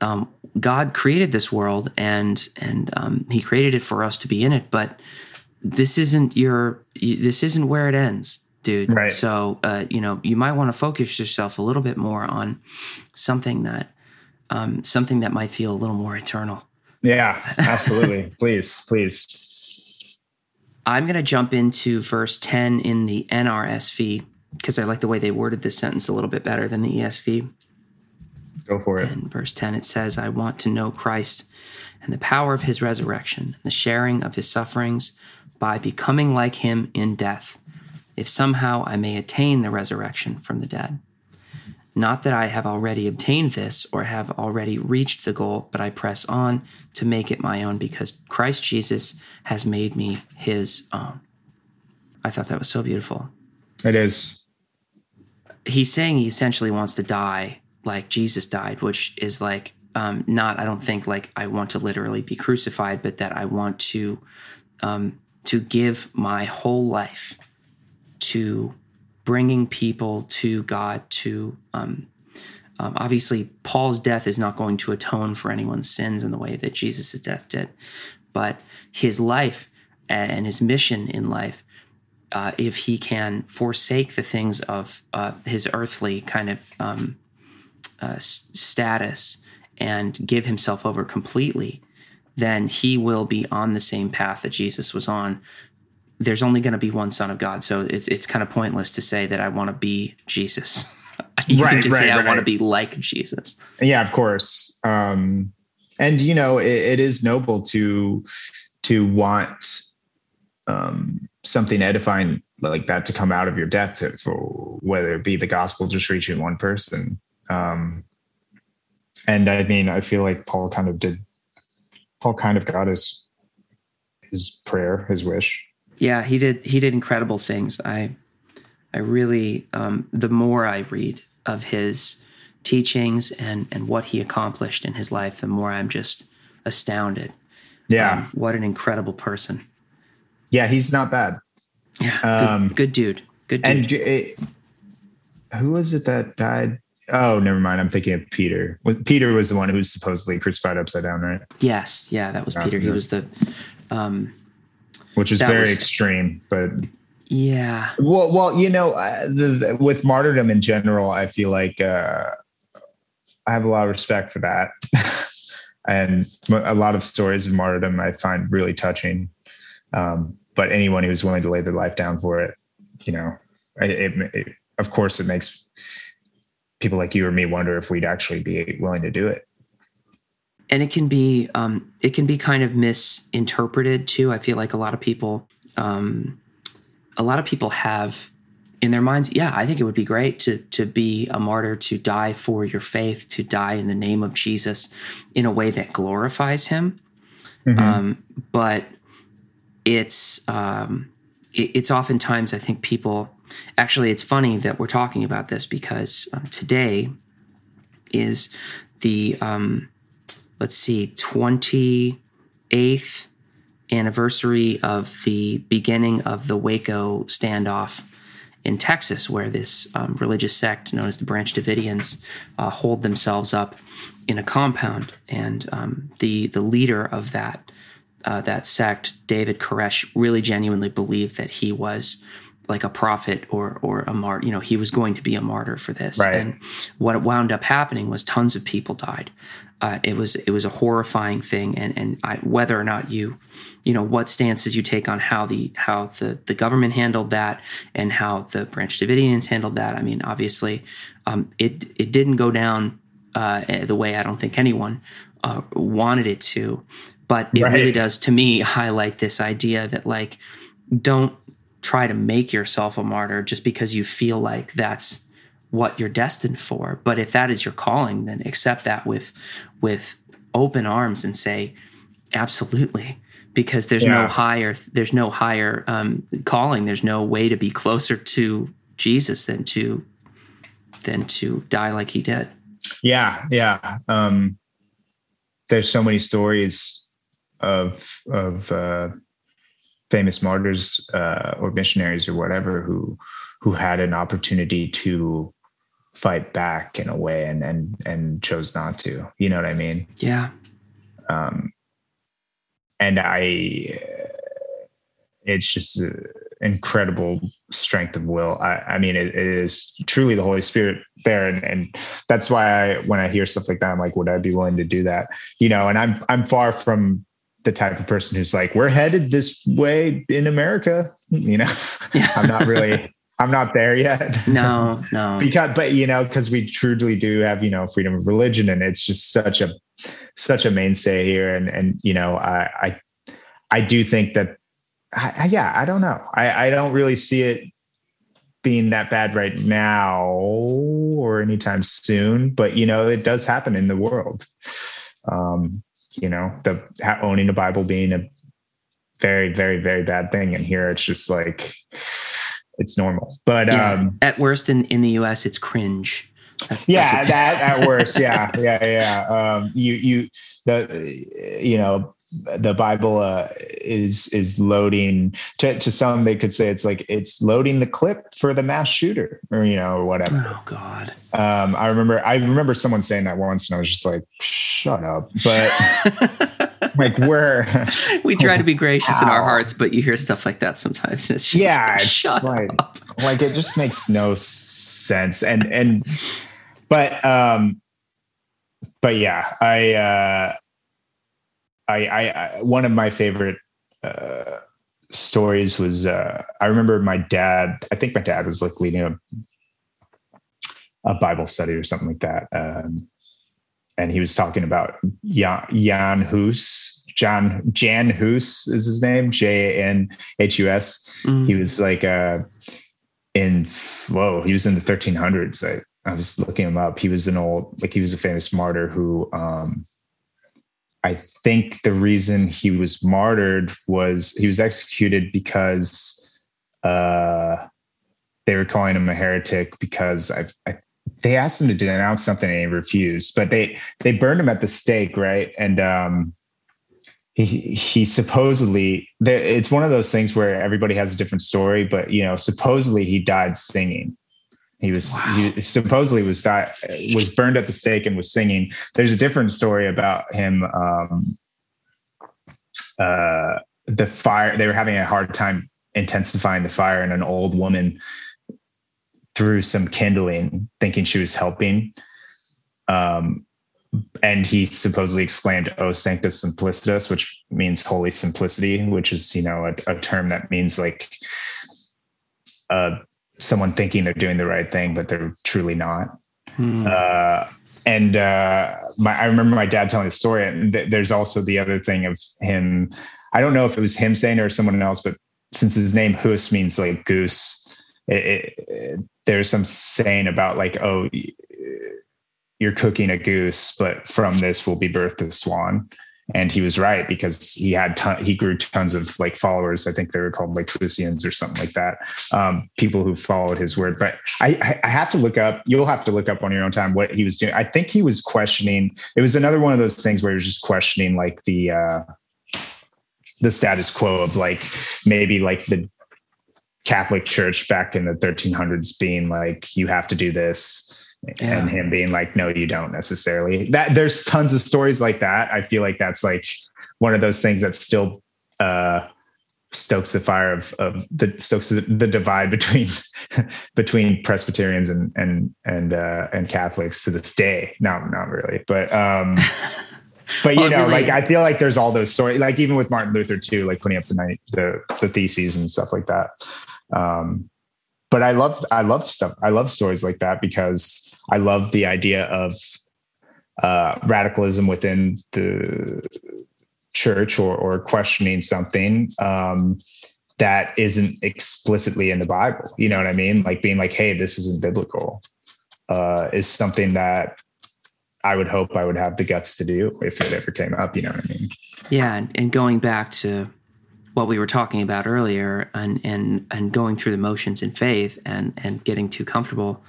um, God created this world and and um, He created it for us to be in it, but this isn't your this isn't where it ends, dude. Right. So uh, you know you might want to focus yourself a little bit more on something that um, something that might feel a little more eternal. Yeah, absolutely. please, please. I'm going to jump into verse 10 in the NRSV because I like the way they worded this sentence a little bit better than the ESV. Go for it. In verse 10, it says, I want to know Christ and the power of his resurrection, the sharing of his sufferings by becoming like him in death, if somehow I may attain the resurrection from the dead. Not that I have already obtained this or have already reached the goal, but I press on to make it my own because Christ Jesus has made me his own. I thought that was so beautiful. It is. He's saying he essentially wants to die like Jesus died, which is like um, not, I don't think like I want to literally be crucified, but that I want to um, to give my whole life to bringing people to God. To um, um, obviously, Paul's death is not going to atone for anyone's sins in the way that Jesus' death did, but his life and his mission in life uh, if he can forsake the things of uh, his earthly kind of um, uh, status and give himself over completely, then he will be on the same path that Jesus was on. There's only going to be one Son of God, so it's it's kind of pointless to say that I want to be Jesus. you can Right, just say right, I want to be like Jesus. Yeah, of course. Um, and you know, it, it is noble to to want um, something edifying like that to come out of your death to, for whether it be the gospel just reaching one person. Um, and I mean, I feel like Paul kind of did. Paul kind of got his his prayer, his wish. Yeah, he did. He did incredible things. I, I really, um, the more I read of his teachings and and what he accomplished in his life, the more I'm just astounded. Yeah, Um, what an incredible person. yeah, he's not bad. Yeah, Um, good, good dude. Good dude. And it, who was it that died? Oh, never mind. I'm thinking of Peter. Peter was the one who was supposedly crucified upside down, right? yes, yeah, that was Peter. He was the, um, Which is That very was- extreme, but yeah, well, well, you know, uh, the, the, with martyrdom in general, I feel like uh, I have a lot of respect for that, and a lot of stories of martyrdom I find really touching. Um, but anyone who's willing to lay their life down for it, you know, it, it, it, of course, it makes people like you or me wonder if we'd actually be willing to do it. And it can be um, it can be kind of misinterpreted too. I feel like a lot of people, um, a lot of people have in their minds, yeah, I think it would be great to to be a martyr, to die for your faith, to die in the name of Jesus, in a way that glorifies Him. Um, but it's um, it, it's oftentimes I think people actually it's funny that we're talking about this because um, today is the um, let's see 28th anniversary of the beginning of the Waco standoff in Texas, where this um, religious sect known as the Branch Davidians uh, hold themselves up in a compound, and um, the the leader of that uh, that sect, David Koresh, really genuinely believed that he was like a prophet or or a martyr. You know, he was going to be a martyr for this. Right. And what wound up happening was tons of people died. Uh, it was it was a horrifying thing, and and I, whether or not you, you know, what stances you take on how the how the the government handled that and how the Branch Davidians handled that. I mean, obviously, um, it it didn't go down uh, the way I don't think anyone uh, wanted it to, but it Right. really does to me highlight this idea that like don't try to make yourself a martyr just because you feel like that's what you're destined for. But if that is your calling then accept that with with open arms and say absolutely because there's no higher there's no higher um, calling. There's no way to be closer to jesus than to than to die like he did. Yeah, yeah. Um, there's so many stories of of uh, famous martyrs uh, or missionaries or whatever who who had an opportunity to fight back in a way and and and chose not to. You know what I mean? yeah um, and I, it's just uh, incredible strength of will. I, I mean, it, it is truly the Holy Spirit there, and and that's why I, when I hear stuff like that, I'm like, would I be willing to do that? You know, and I'm I'm far from the type of person who's like, we're headed this way in America. You know, I'm not really. I'm not there yet. no no. Because but you know because we truly do have you know freedom of religion and it's just such a such a mainstay here. And and you know i i, I do think that I, I- yeah i don't know. I i don't really see it being that bad right now or anytime soon but you know it does happen in the world. Um you know the ha- owning a bible being a very very very bad thing. And here it's just like it's normal. But Yeah. um at worst in in the us it's cringe. That's, that's yeah what- that at worst yeah yeah yeah. Um you you the you know the bible uh is is loading to, to some they could say it's like it's loading the clip for the mass shooter or you know or whatever. Oh god. Um i remember i remember someone saying that once and i was just like shut up. But like we're we try to be gracious in our hearts, but you hear stuff like that sometimes, and it's just yeah like, shut like up. like it just makes no sense and and but um but yeah i uh i i, I one of my favorite uh stories was uh i remember my dad i think my dad was like leading a a bible study or something like that um and he was talking about jan, jan hus John Jan Hus is his name, J A N H U S. Mm. He was like uh in whoa, he was in the 1300s. I, I was looking him up. He was an old like he was a famous martyr who um I think the reason he was martyred was he was executed because uh they were calling him a heretic because I, I they asked him to denounce something and he refused, but they they burned him at the stake, right? And um, he he supposedly it's one of those things where everybody has a different story, but you know, supposedly he died singing. He was wow. he supposedly was died was burned at the stake and was singing. There's a different story about him. Um, uh, the fire they were having a hard time intensifying the fire, and an old woman threw some kindling, thinking she was helping. Um, and he supposedly exclaimed, "Oh, sanctus simplicitas," which means holy simplicity, which is you know a, a term that means like uh, someone thinking they're doing the right thing, but they're truly not. Hmm. Uh, and uh, my, I remember my dad telling the story, and th- there's also the other thing of him. I don't know if it was him saying it or someone else, but since his name Hus means like goose, it, it, there's some saying about like, oh, you're cooking a goose, but from this will be birthed a swan. And he was right because he had ton, he grew tons of like followers. I think they were called like Clusians or something like that. Um, people who followed his word. But I, I have to look up. You'll have to look up on your own time what he was doing. I think he was questioning. It was another one of those things where he was just questioning like the uh, the status quo of like maybe like the Catholic Church back in the 1300s being like, you have to do this. Yeah. And him being like, no, you don't necessarily. That there's tons of stories like that. I feel like that's like one of those things that still uh, stokes the fire of, of the stokes the, the divide between between Presbyterians and and and uh, and Catholics to this day. No, not really, but um, but you well, know, really, like I feel like there's all those stories, like even with Martin Luther too, like putting up the night the the theses and stuff like that. Um, but I love I love stuff. I love stories like that because I love the idea of uh, radicalism within the church or or questioning something um, that isn't explicitly in the Bible. You know what I mean? Like being like, "Hey, this isn't biblical," uh, is something that I would hope I would have the guts to do if it ever came up. You know what I mean? Yeah, and going back to what we were talking about earlier and and and going through the motions in faith and and getting too comfortable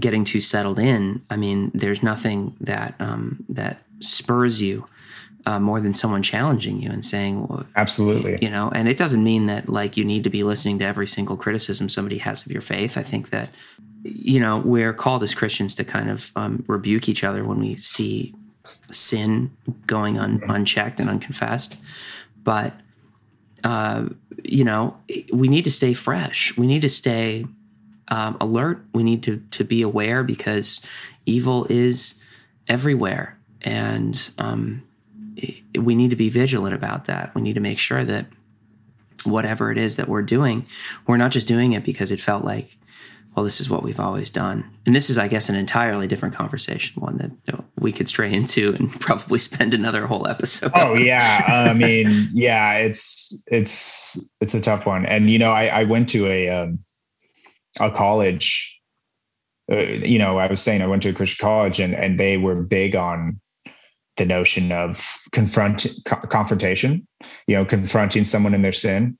getting too settled in i mean there's nothing that um, that spurs you uh, more than someone challenging you and saying well, absolutely. you know and it doesn't mean that like you need to be listening to every single criticism somebody has of your faith. I think that you know we're called as christians to kind of um, rebuke each other when we see sin going un- mm-hmm. unchecked and unconfessed. But uh, you know, we need to stay fresh. We need to stay um, alert. We need to to be aware because evil is everywhere, and um, we need to be vigilant about that. We need to make sure that whatever it is that we're doing, we're not just doing it because it felt like well, this is what we've always done. And this is, I guess, an entirely different conversation, one that we could stray into and probably spend another whole episode. Oh on. yeah, I mean, yeah, it's it's it's a tough one. And you know, I, I went to a um, a college. Uh, you know, I was saying I went to a Christian college, and and they were big on the notion of confront co- confrontation. You know, confronting someone in their sin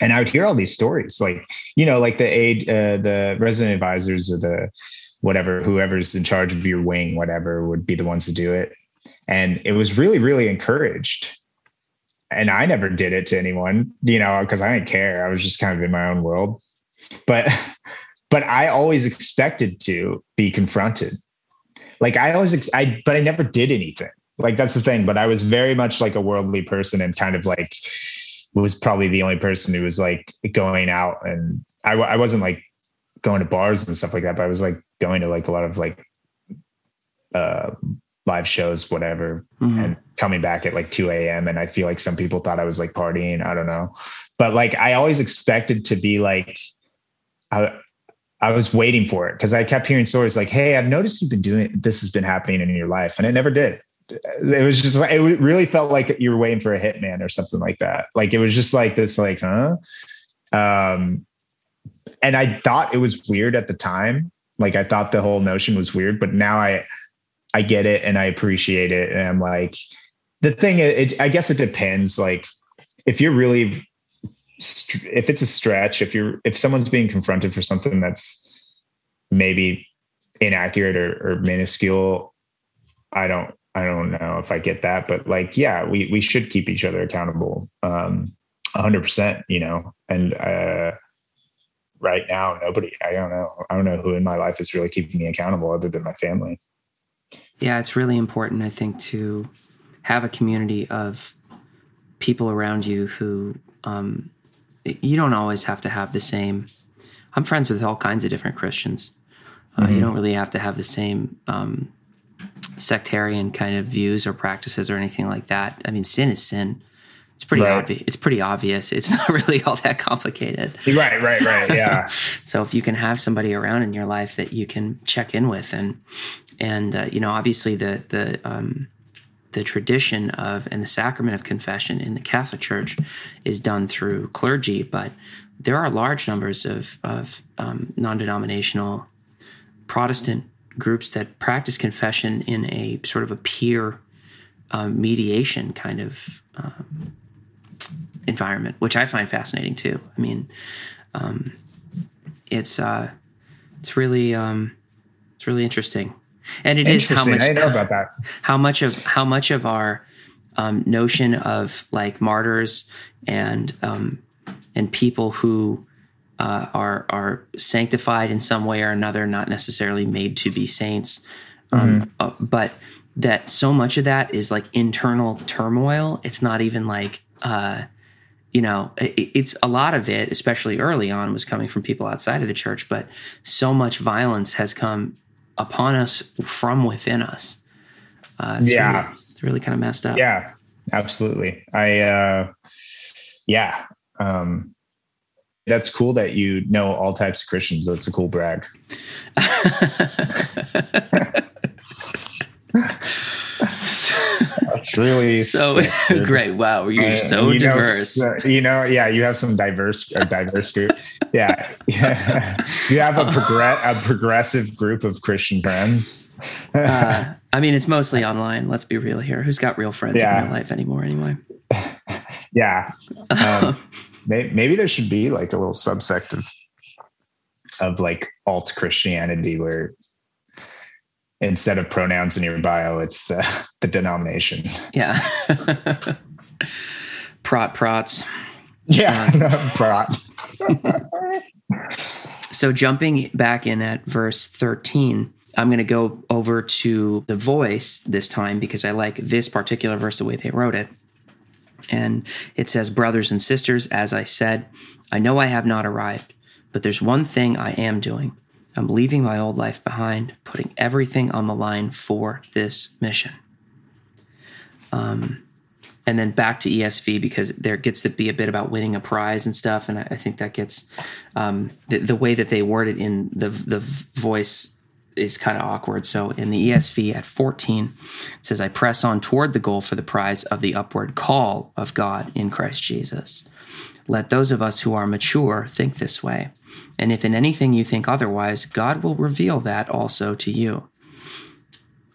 and I would hear all these stories, like you know, like the aid, uh, the resident advisors or the whatever, whoever's in charge of your wing, whatever, would be the ones to do it, and it was really, really encouraged. And I never did it to anyone, you know, because I didn't care. I was just kind of in my own world, but but I always expected to be confronted. Like I always, ex- I but I never did anything. Like that's the thing. But I was very much like a worldly person and kind of like was probably the only person who was like going out and I, I wasn't like going to bars and stuff like that, but I was like going to like a lot of like uh live shows, whatever, mm-hmm. and coming back at like 2 a.m. And I feel like some people thought I was like partying. I don't know. But like I always expected to be like I I was waiting for it because I kept hearing stories like, hey, I've noticed you've been doing this has been happening in your life. And it never did. It was just like it really felt like you were waiting for a hitman or something like that. Like it was just like this, like, huh? Um, and I thought it was weird at the time. Like I thought the whole notion was weird, but now I I get it and I appreciate it. And I'm like, the thing, it, I guess it depends. Like if you're really, if it's a stretch, if you're, if someone's being confronted for something that's maybe inaccurate or, or minuscule, I don't, I don't know if I get that, but like, yeah, we, we should keep each other accountable. Um, hundred percent, you know, and, uh, right now, nobody, I don't know. I don't know who in my life is really keeping me accountable other than my family. Yeah, it's really important, I think, to have a community of people around you who um, you don't always have to have the same. I'm friends with all kinds of different Christians. Uh, mm-hmm. You don't really have to have the same um, sectarian kind of views or practices or anything like that. I mean, sin is sin. It's pretty right. obvious. It's pretty obvious. It's not really all that complicated. Right, right, right. Yeah. so if you can have somebody around in your life that you can check in with and and uh, you know obviously the the um, the tradition of and the sacrament of confession in the Catholic Church is done through clergy, but there are large numbers of of um, non-denominational Protestant groups that practice confession in a sort of a peer uh, mediation kind of uh, environment, which I find fascinating too. I mean, um, it's uh, it's really um, it's really interesting and it is how much I know about that. How much of how much of our um, notion of like martyrs and um, and people who uh, are are sanctified in some way or another, not necessarily made to be saints, um, mm-hmm. uh, but that so much of that is like internal turmoil. It's not even like uh, you know, it, it's a lot of it, especially early on, was coming from people outside of the church, but so much violence has come upon us from within us. Uh, it's yeah, really, it's really kind of messed up. Yeah, absolutely. I uh, yeah, um, that's cool that you know all types of Christians. That's a cool brag. That's really so great. Wow, you're uh, so you diverse. Know, you know, yeah, you have some diverse, a diverse group. Yeah, yeah. you have a progress, a progressive group of Christian friends. uh, I mean, it's mostly online. Let's be real here. Who's got real friends yeah. in real life anymore? Anyway. yeah. Um, maybe there should be like a little subsect of of like alt Christianity where instead of pronouns in your bio, it's the, the denomination. Yeah. Prot prots. Yeah, um, prot. so jumping back in at verse 13, I'm going to go over to the voice this time because I like this particular verse the way they wrote it. And it says, Brothers and sisters, as I said, I know I have not arrived, but there's one thing I am doing I'm leaving my old life behind, putting everything on the line for this mission. Um, and then back to ESV because there gets to be a bit about winning a prize and stuff, and I, I think that gets um, the, the, way that they word it in the the voice is kind of awkward. So in the ESV at 14, it says, "I press on toward the goal for the prize of the upward call of God in Christ Jesus." Let those of us who are mature think this way. And if in anything you think otherwise, God will reveal that also to you.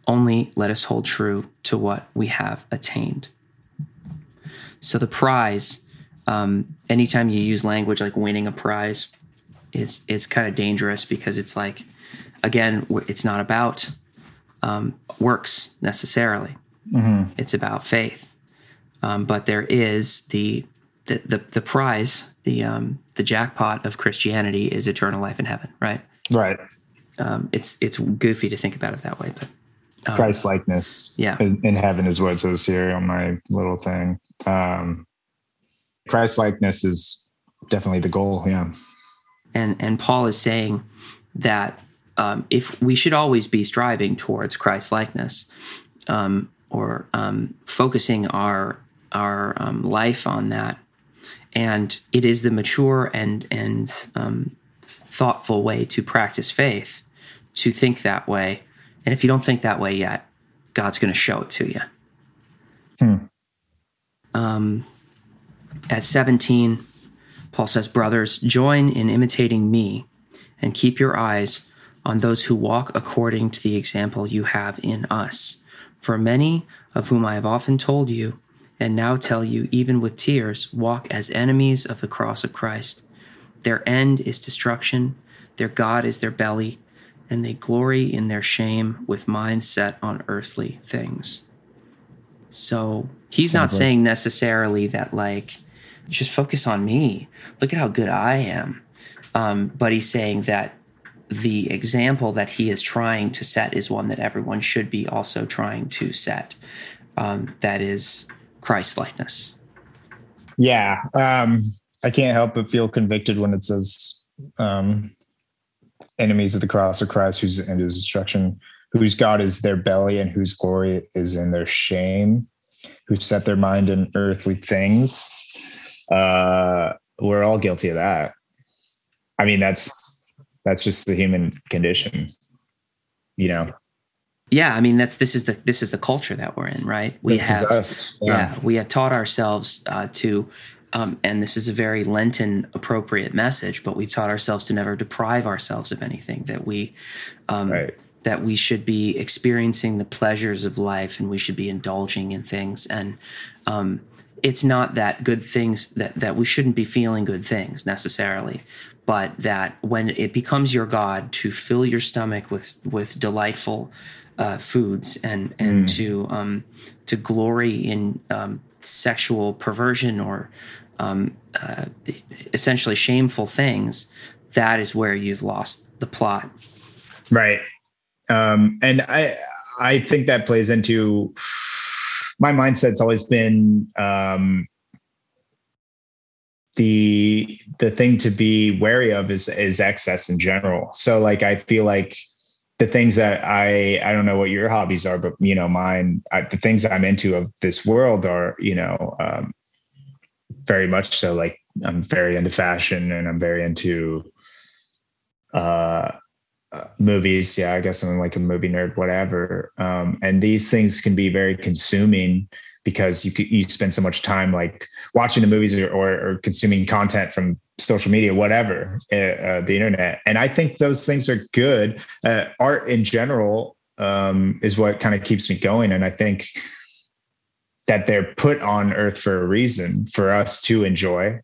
Only let us hold true to what we have attained. So the prize, um, anytime you use language like winning a prize, it's is kind of dangerous because it's like, again, it's not about um, works necessarily. Mm-hmm. It's about faith. Um, but there is the the the, the prize, the um, the jackpot of Christianity is eternal life in heaven, right? Right. Um, it's it's goofy to think about it that way, but um, Christ likeness, yeah, in heaven is what it says here on my little thing. Um, Christ likeness is definitely the goal, yeah. And and Paul is saying that um, if we should always be striving towards Christ likeness, um, or um, focusing our our um, life on that and it is the mature and and um, thoughtful way to practice faith to think that way. And if you don't think that way yet, God's going to show it to you. Hmm. Um, at 17, Paul says, Brothers, join in imitating me and keep your eyes on those who walk according to the example you have in us. For many of whom I have often told you, and now tell you, even with tears, walk as enemies of the cross of Christ. Their end is destruction, their God is their belly, and they glory in their shame with minds set on earthly things. So he's Sounds not like- saying necessarily that, like, just focus on me. Look at how good I am. Um, but he's saying that the example that he is trying to set is one that everyone should be also trying to set. Um, that is Christ likeness. Yeah. Um, I can't help but feel convicted when it says um, enemies of the cross of Christ, whose end is destruction, whose God is their belly and whose glory is in their shame, who set their mind in earthly things. Uh, we're all guilty of that. I mean, that's that's just the human condition, you know. Yeah, I mean that's this is the this is the culture that we're in, right? We This is have us. yeah. we have taught ourselves uh, to um, and this is a very lenten appropriate message but we've taught ourselves to never deprive ourselves of anything that we um, Right. that we should be experiencing the pleasures of life and we should be indulging in things and um, it's not that good things that that we shouldn't be feeling good things necessarily but that when it becomes your god to fill your stomach with with delightful uh, foods and and to um, to glory in um, sexual perversion or um, uh, essentially shameful things that is where you've lost the plot. Right. Um and i i think that plays into my mindset's always been um the the thing to be wary of is is excess in general. So like i feel like the things that i i don't know what your hobbies are but you know mine I, the things i'm into of this world are you know um very much so like i'm very into fashion and i'm very into uh uh, movies. Yeah i guess i'm like a movie nerd whatever. Um and these things can be very consuming because you you spend so much time like watching the movies or, or, or consuming content from social media whatever uh, uh, the internet. And i think those things are good. Uh, art in general um is what kind of keeps me going. And i think that they're put on earth for a reason for us to enjoy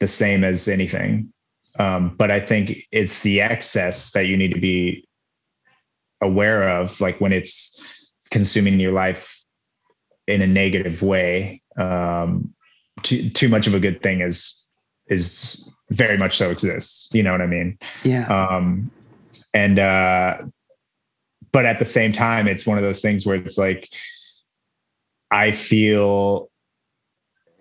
the same as anything. Um, but I think it's the excess that you need to be aware of, like when it's consuming your life in a negative way. Um, too too much of a good thing is is very much so exists. You know what I mean? yeah Um, and uh, but at the same time, it's one of those things where it's like I feel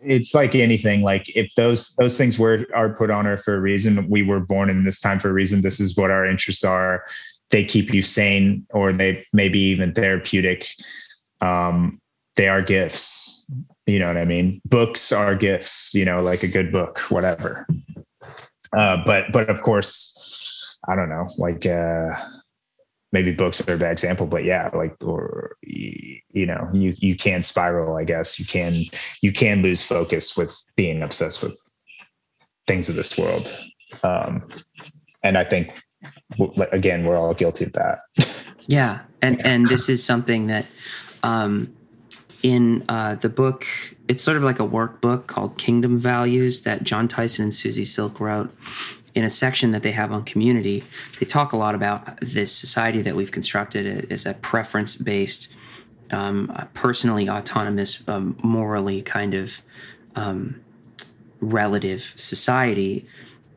it's like anything like if those those things were are put on earth for a reason we were born in this time for a reason this is what our interests are they keep you sane or they maybe even therapeutic um they are gifts you know what i mean? Books are gifts you know like a good book whatever. Uh but but of course i don't know like uh maybe books are a bad example but yeah like or you know you you can spiral i guess. You can you can lose focus with being obsessed with things of this world. Um and i think again we're all guilty of that. Yeah, and and this is something that um, in uh, the book, it's sort of like a workbook called Kingdom Values that Jon Tyson and Susie Silk wrote. In a section that they have on community, they talk a lot about this society that we've constructed as a preference based, um, personally autonomous, um, morally kind of um, relative society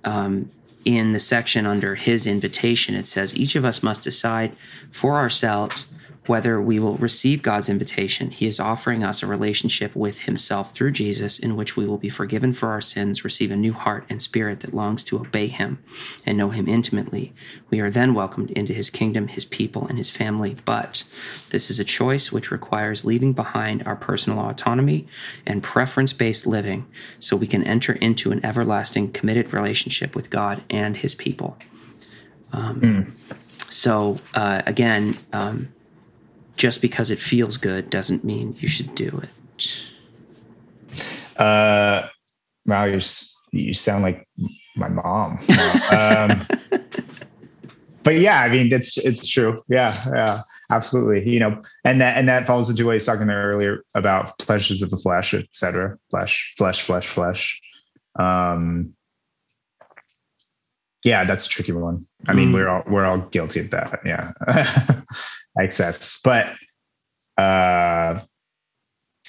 um, in the section under his invitation, it says, Each of us must decide for ourselves whether we will receive God's invitation. He is offering us a relationship with Himself through Jesus, in which we will be forgiven for our sins, receive a new heart and spirit that longs to obey Him and know Him intimately. We are then welcomed into His kingdom, His people, and His family. But this is a choice which requires leaving behind our personal autonomy and preference based living so we can enter into an everlasting, committed relationship with God and His people. Um, So, uh, again, um, just because it feels good doesn't mean you should do it. Uh, wow, you you sound like my mom. um, but yeah, I mean, it's it's true. Yeah, yeah, absolutely. You know, and that and that falls into what I was talking about earlier about pleasures of the flesh, etc. Flesh, flesh, flesh, flesh. Um, yeah, that's a tricky one. I mean, mm. we're all we're all guilty of that. Yeah, excess. But uh,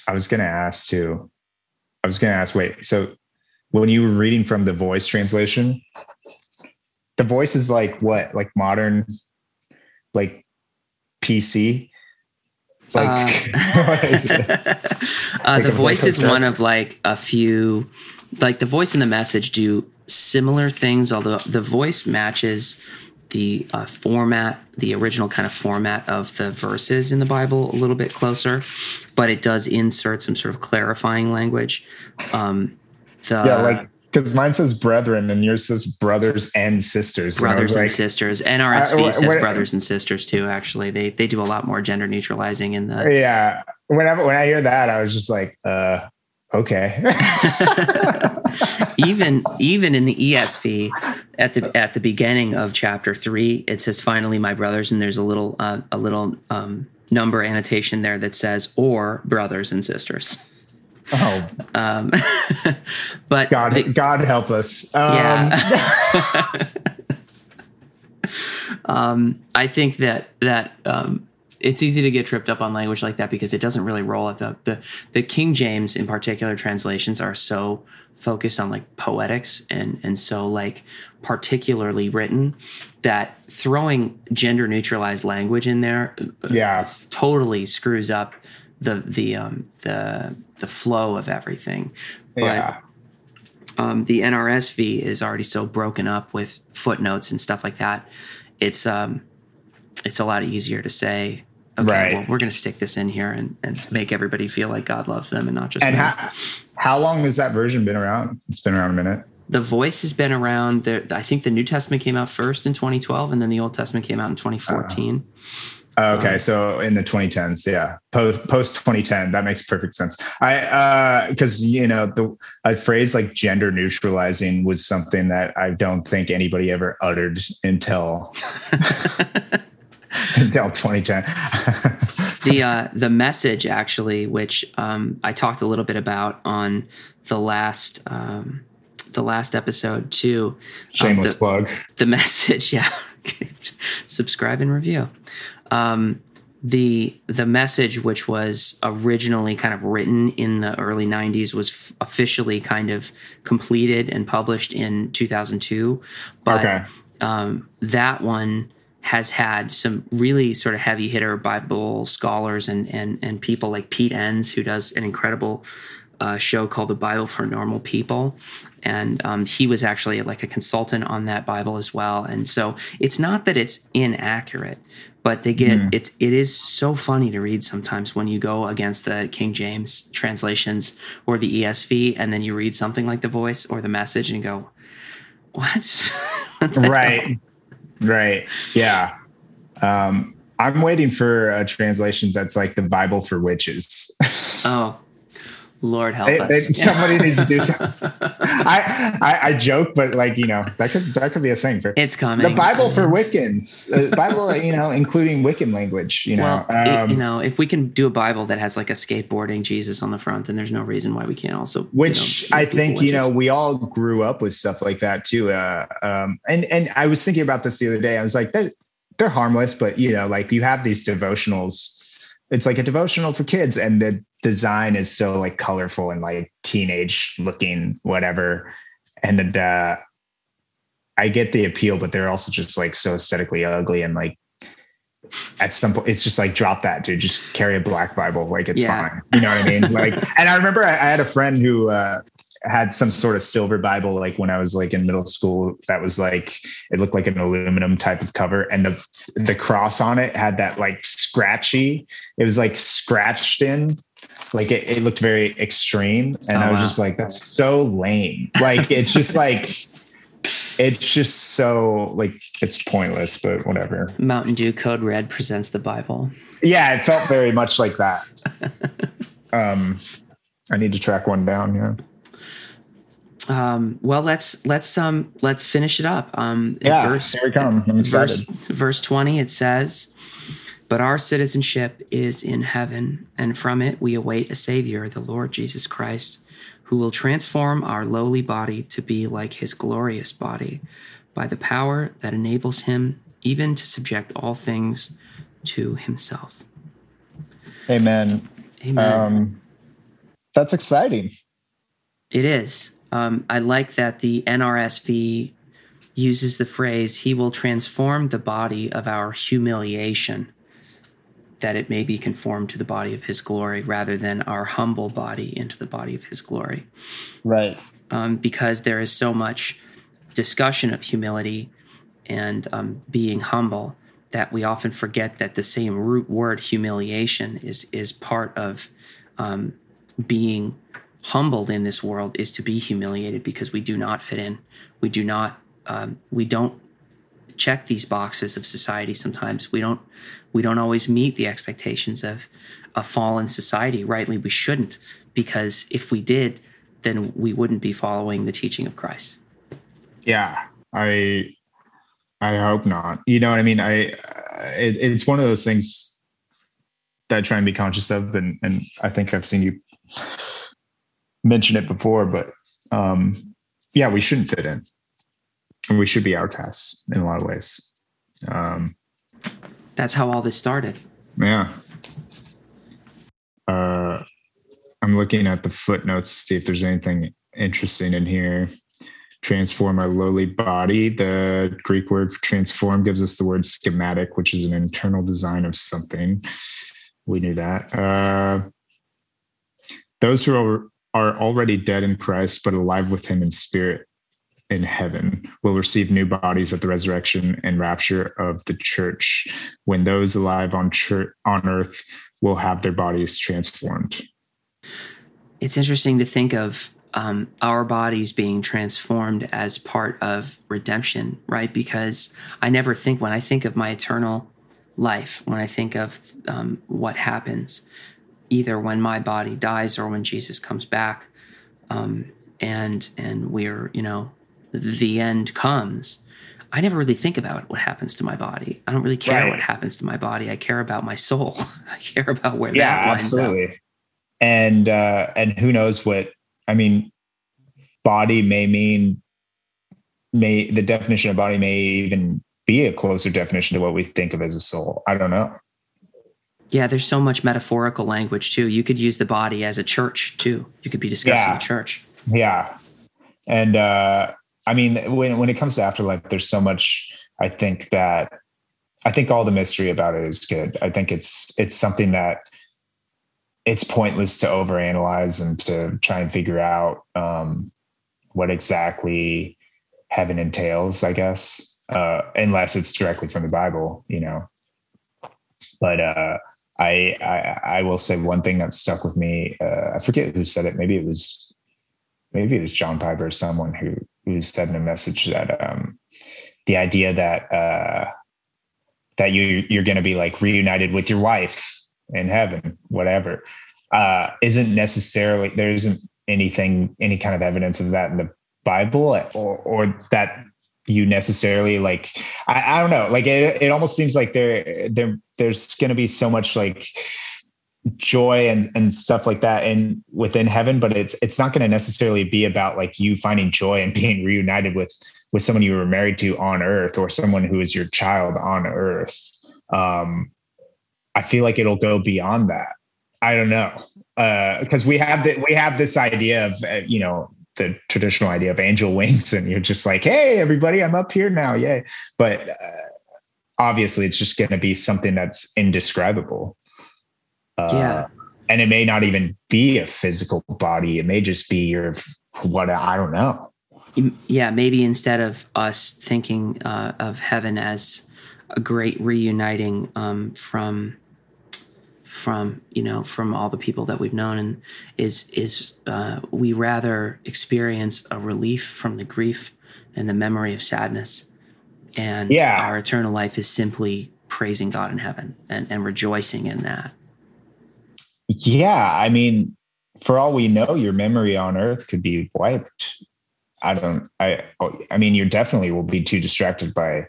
I was going to ask too. I was going to ask. Wait, so when you were reading from the voice translation, the voice is like what? Like modern, like PC. Like, uh, uh, the voice is one of like a few, like the voice and the message do similar things, although the voice matches the uh, format, the original kind of format of the verses in the Bible a little bit closer, but it does insert some sort of clarifying language. Um, the, yeah, like because mine says brethren and yours says brothers and sisters. Brothers and, and like, sisters. NRSV uh, says brothers and sisters too. Actually, they they do a lot more gender neutralizing in the. Yeah, whenever when I hear that, I was just like, uh, okay. even even in the ESV at the at the beginning of chapter three, it says, "Finally, my brothers," and there's a little uh, a little um, number annotation there that says, "or brothers and sisters." Oh, um, but God, the, God help us. Um. Yeah. um, I think that that um, it's easy to get tripped up on language like that because it doesn't really roll at the the, the King James in particular translations are so focused on like poetics and and so like particularly written that throwing gender neutralized language in there uh, yeah. totally screws up the the um the the flow of everything. But yeah. um, the NRSV is already so broken up with footnotes and stuff like that it's um it's a lot easier to say okay, right. well, we're going to stick this in here and, and make everybody feel like God loves them and not just and how, how long has that version been around? It's been around a minute. The voice has been around. There, I think the New Testament came out first in 2012, and then the Old Testament came out in 2014. Uh, okay, um, so in the 2010s, yeah, post post 2010, that makes perfect sense. I because uh, you know the a phrase like gender neutralizing was something that I don't think anybody ever uttered until until 2010. the uh, the message actually, which um, I talked a little bit about on the last um, the last episode too. Um, Shameless um, the, plug. The message, yeah. Subscribe and review. Um, the the message, which was originally kind of written in the early '90s, was f- officially kind of completed and published in 2002. But okay. um, that one has had some really sort of heavy hitter Bible scholars and and and people like Pete Enns, who does an incredible uh, show called The Bible for Normal People, and um, he was actually like a consultant on that Bible as well. And so it's not that it's inaccurate, but they get mm. it's it is so funny to read sometimes when you go against the King James translations or the ESV, and then you read something like the Voice or the Message, and you go, "What?" what right. Hell? Right. Yeah. Um, I'm waiting for a translation that's like the Bible for witches. oh, Lord help they, us. They, somebody needs to do something. I, I, I joke, but like you know that could that could be a thing for it's coming. The Bible for Wiccans, uh, Bible you know including Wiccan language. You know, well, um, it, you know if we can do a Bible that has like a skateboarding Jesus on the front, then there's no reason why we can't also. Which you know, I think you know we all grew up with stuff like that too. Uh, um, and and I was thinking about this the other day. I was like, they're, they're harmless, but you know, like you have these devotionals it's like a devotional for kids and the design is so like colorful and like teenage looking whatever. And uh i get the appeal but they're also just like so aesthetically ugly and like at some point it's just like drop that dude. Just carry a black bible. Like it's yeah. fine. You know what i mean? Like and i remember I, I had a friend who uh had some sort of silver Bible like when I was like in middle school that was like it looked like an aluminum type of cover. And the the cross on it had that like scratchy it was like scratched in like it, it looked very extreme and oh, I was wow. just like that's so lame like it's just like it's just so like it's pointless but whatever Mountain Dew Code Red presents the Bible yeah, it felt very much like that. Um, I need to track one down. Yeah. Um, well, let's let's um let's finish it up. Um, Yeah, verse, here we come. I'm excited. verse, verse twenty, it says, "But our citizenship is in heaven, and from it we await a Savior, the Lord Jesus Christ, who will transform our lowly body to be like His glorious body, by the power that enables Him even to subject all things to Himself." Amen. Amen. Um, that's exciting. It is. Um, I like that the NRSV uses the phrase, He will transform the body of our humiliation, that it may be conformed to the body of His glory, rather than our humble body into the body of His glory. Right. Um, because there is so much discussion of humility and um, being humble that we often forget that the same root word humiliation is is part of um, being humbled in this world is to be humiliated because we do not fit in. We do not. Um, we don't check these boxes of society. Sometimes we don't. We don't always meet the expectations of a fallen society. Rightly, we shouldn't because if we did, then we wouldn't be following the teaching of Christ. Yeah. I I hope not. You know what I mean? I it, it's one of those things that I try and be conscious of, and and I think I've seen you mention it before, but um, yeah, we shouldn't fit in, we should be outcasts in a lot of ways. Um, That's how all this started. yeah. Uh, I'm looking at the footnotes to see if there's anything interesting in here. Transform our lowly body. The Greek word for transform gives us the word schematic, which is an internal design of something. We knew that. Uh, those who are, are already dead in Christ, but alive with him in spirit in heaven, will receive new bodies at the resurrection and rapture of the church, when those alive on, church, on earth will have their bodies transformed. It's interesting to think of um, our bodies being transformed as part of redemption, right? Because I never think, when I think of my eternal life, when I think of um, what happens, either when my body dies or when Jesus comes back, um, and and we're you know the end comes. I never really think about what happens to my body. I don't really care Right. what happens to my body. I care about my soul. I care about where that winds up. And uh, and who knows what I mean? Body may mean may the definition of body may even be a closer definition to what we think of as a soul. I don't know. Yeah, there's so much metaphorical language too. You could use the body as a church too. You could be discussing Yeah. a church. Yeah. And uh I mean when when it comes to afterlife, there's so much I think that I think all the mystery about it is good. I think it's it's something that it's pointless to overanalyze and to try and figure out um what exactly heaven entails, I guess. Uh unless it's directly from the Bible, you know. But uh I, I I will say one thing that stuck with me. Uh, I forget who said it. Maybe it was maybe it was John Piper or someone who who said in a message that um, the idea that uh, that you you're going to be like reunited with your wife in heaven, whatever, uh, isn't necessarily there isn't anything any kind of evidence of that in the Bible or or that you necessarily like I, I don't know like it, it almost seems like there there there's going to be so much like joy and and stuff like that in within heaven but it's it's not going to necessarily be about like you finding joy and being reunited with with someone you were married to on earth or someone who is your child on earth. Um i feel like it'll go beyond that. I don't know. Uh because we have that we have this idea of uh, you know the traditional idea of angel wings and you're just like hey everybody i'm up here now yay. But uh, obviously it's just going to be something that's indescribable uh, Yeah. and it may not even be a physical body it may just be your what i don't know Yeah, maybe instead of us thinking uh, of heaven as a great reuniting um, from from you know from all the people that we've known and is is uh, we rather experience a relief from the grief and the memory of sadness and Yeah. our eternal life is simply praising God in heaven and, and rejoicing in that. Yeah. I mean, for all we know, your memory on earth could be wiped. I don't, I, oh, I mean, you definitely will be too distracted by,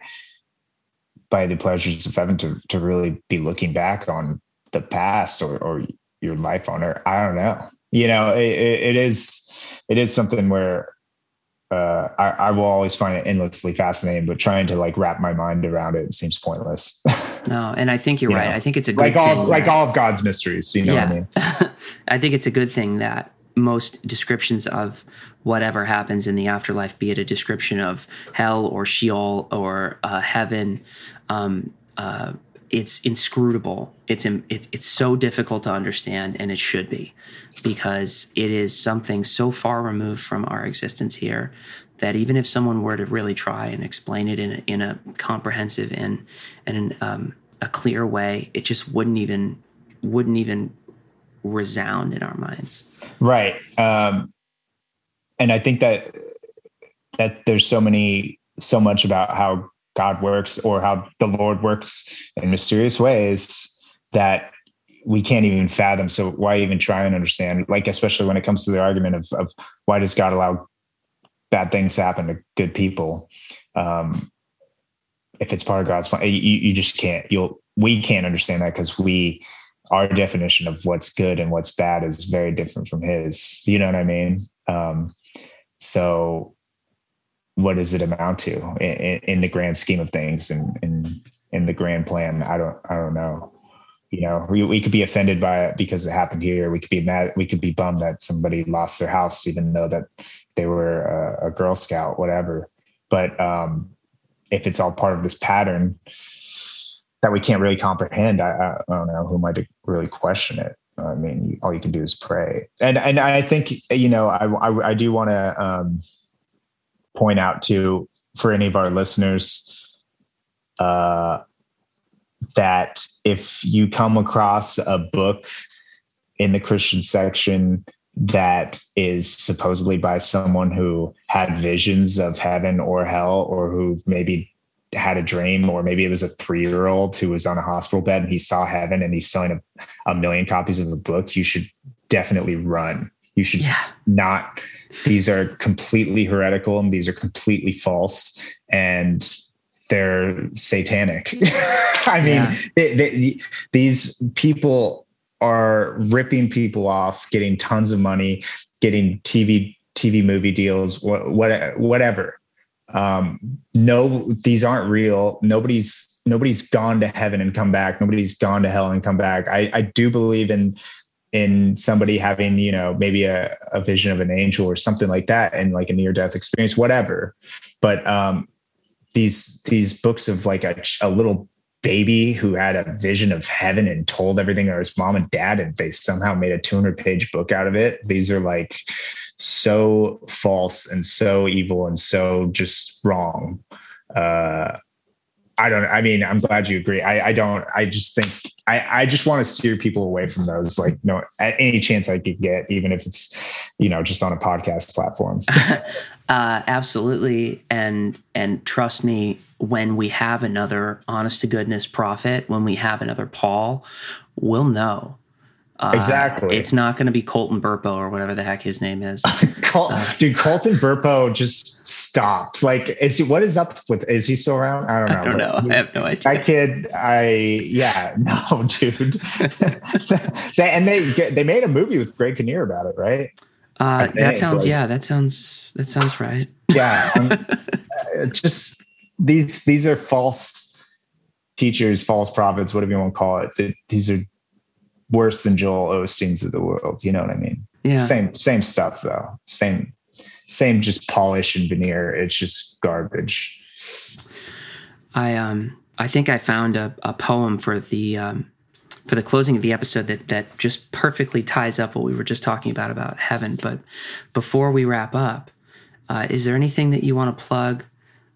by the pleasures of heaven to, to really be looking back on the past or, or your life on earth. I don't know. You know, it, it is, it is something where uh, I, I, will always find it endlessly fascinating, but trying to like wrap my mind around it seems pointless. no, and I think you're you right. Know? I think it's a good like all like all of God's mysteries. You know yeah. what I mean? I think it's a good thing that most descriptions of whatever happens in the afterlife, be it a description of hell or Sheol or uh, heaven, um, uh, it's inscrutable. It's it, it's so difficult to understand, and it should be, because it is something so far removed from our existence here that even if someone were to really try and explain it in a, in a comprehensive and and um, a clear way, it just wouldn't even wouldn't even resound in our minds. Right, um, and I think that that there's so many so much about how God works or how the Lord works in mysterious ways that we can't even fathom. So why even try and understand? Like, especially when it comes to the argument of, of why does God allow bad things to happen to good people? Um, if it's part of God's plan, you, you just can't. You'll we can't understand that because we our definition of what's good and what's bad is very different from His. You know what I mean? Um, so what does it amount to in, in the grand scheme of things and in, in the grand plan? I don't, I don't know. You know, we, we could be offended by it because it happened here. We could be mad. We could be bummed that somebody lost their house, even though that they were a, a Girl Scout, whatever. But um, if it's all part of this pattern that we can't really comprehend, I, I don't know who might really question it. I mean, all you can do is pray. And and I think you know, I I, I do want to um, point out to for any of our listeners uh, that if you come across a book in the Christian section that is supposedly by someone who had visions of heaven or hell, or who maybe had a dream, or maybe it was a three year old who was on a hospital bed and he saw heaven and he's selling a, a million copies of the book, you should definitely run. You should yeah. not these are completely heretical and these are completely false and they're satanic. I mean, yeah. they, they, these people are ripping people off, getting tons of money, getting TV TV movie deals, what, what whatever. Um, no, these aren't real. Nobody's nobody's gone to heaven and come back. Nobody's gone to hell and come back. I, I do believe in in somebody having you know maybe a, a vision of an angel or something like that and like a near death experience whatever. But um these these books of like a, a little baby who had a vision of heaven and told everything to his mom and dad and they somehow made a 200 page book out of it these are like so false and so evil and so just wrong. Uh I don't. I mean, I'm glad you agree. I, I don't. I just think I, I just want to steer people away from those. Like, no, at any chance I could get, even if it's, you know, just on a podcast platform. uh, absolutely, and and trust me, when we have another honest to goodness prophet, when we have another Paul, we'll know uh, exactly. It's not going to be Colton Burpo or whatever the heck his name is. Col- uh, Dude, Colton Burpo just stopped. Like, is he? What is up with? Is he still around? I don't know. I don't know. I have no idea. That kid. I yeah. No, dude. they, and they they made a movie with Greg Kinnear about it, right? Uh, that sounds. Like, yeah. That sounds. That sounds right. Yeah. Um, uh, just these these are false teachers, false prophets, whatever you want to call it. These are worse than Joel Osteen's of the world. You know what I mean? Yeah. Same same stuff though. Same same just polish and veneer. It's just garbage. I um I think I found a, a poem for the um for the closing of the episode that that just perfectly ties up what we were just talking about about heaven. But before we wrap up, uh, is there anything that you want to plug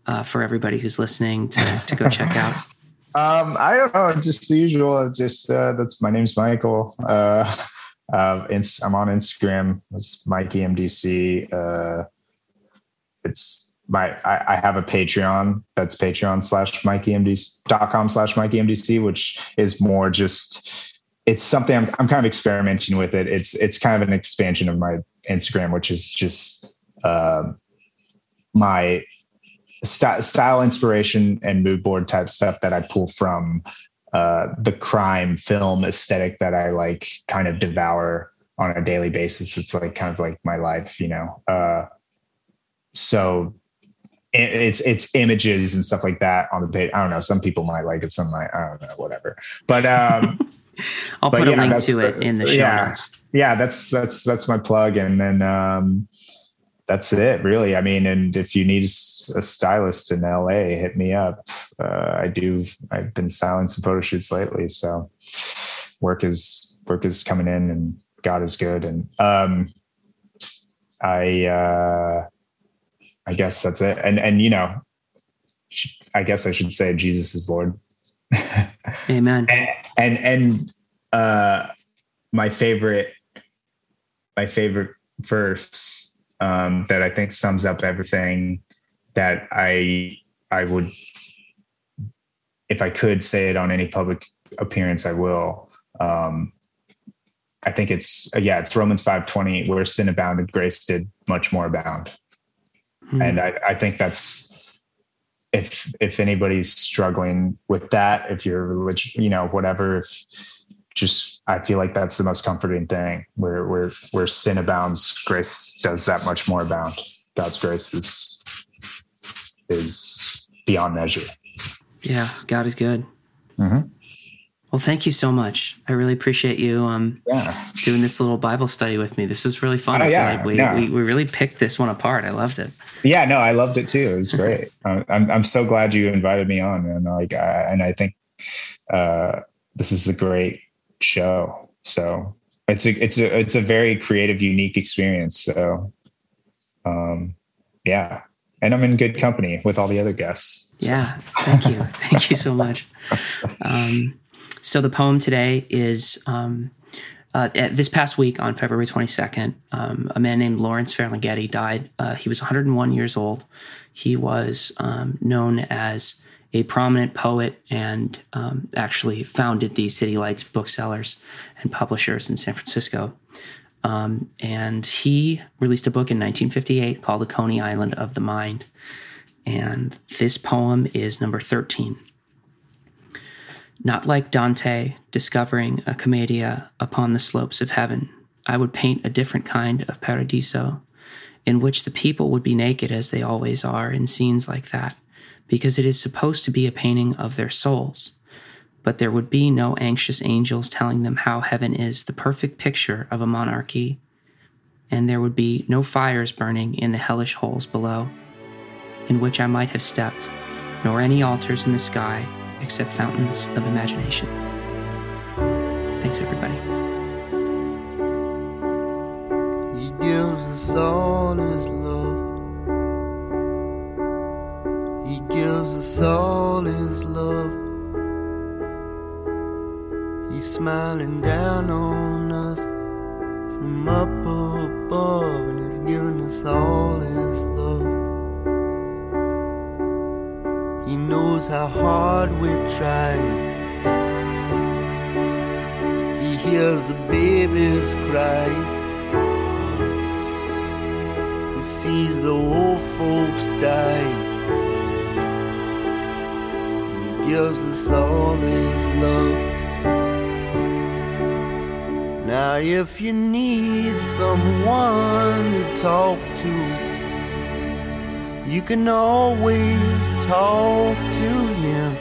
uh, for everybody who's listening to to go check out? Um, I don't know, just the usual. Just uh, that's my name's Michael. Uh, uh, I'm on Instagram. It's Mikey MDC. Uh, it's my I, I, have a Patreon that's Patreon slash MikeyMDC.com slash MikeyMDC, which is more just it's something I'm I'm kind of experimenting with it. It's it's kind of an expansion of my Instagram, which is just uh, my st- style inspiration and mood board type stuff that I pull from uh, the crime film aesthetic that I like kind of devour on a daily basis. It's like kind of like my life, you know. Uh, so it's it's images and stuff like that on the page. I don't know. Some people might like it. Some might. I don't know. Whatever. But um, I'll but put yeah, a link to it in the show yeah, notes. Yeah, that's that's that's my plug, and then um, that's it, really. I mean, and if you need a stylist in LA, hit me up. Uh, I do. I've been styling some photo shoots lately, so work is work is coming in, and God is good, and um, I. Uh, I guess that's it. And and you know, I guess I should say Jesus is Lord. Amen. and and, and uh, my favorite, my favorite verse um, that I think sums up everything that I I would, if I could say it on any public appearance, I will. Um, I think it's yeah, it's Romans five twenty, where sin abounded, grace did much more abound. Mm-hmm. And I, I think that's if if anybody's struggling with that, if you're religious, you know, whatever, if just I feel like that's the most comforting thing. Where where where sin abounds, grace does that much more abound. God's grace is is beyond measure. Yeah, God is good. Mm-hmm. Well, thank you so much. I really appreciate you um, yeah. doing this little Bible study with me. This was really fun. Oh, yeah, like we, no. we, we really picked this one apart. I loved it. Yeah, no, I loved it too. It was great. I'm I'm so glad you invited me on, and like, I, and I think uh, this is a great show. So it's a it's a it's a very creative, unique experience. So, um, yeah, and I'm in good company with all the other guests. So. Yeah, thank you, thank you so much. Um, so the poem today is um, uh, this past week on February 22nd, um, a man named Lawrence Ferlinghetti died. Uh, he was 101 years old. He was um, known as a prominent poet and um, actually founded the City Lights booksellers and publishers in San Francisco. Um, and he released a book in 1958 called The Coney Island of the Mind. And this poem is number 13 not like Dante discovering a commedia upon the slopes of heaven, I would paint a different kind of paradiso, in which the people would be naked as they always are in scenes like that, because it is supposed to be a painting of their souls. But there would be no anxious angels telling them how heaven is the perfect picture of a monarchy, and there would be no fires burning in the hellish holes below, in which I might have stepped, nor any altars in the sky except fountains of imagination. Thanks, everybody. He gives us all his love. Gives us all his love. He's smiling down on us from up above, and he's giving us all his love. He knows how hard we're trying. He hears the babies cry. He sees the old folks dying. Gives us all his love. Now, if you need someone to talk to, you can always talk to him.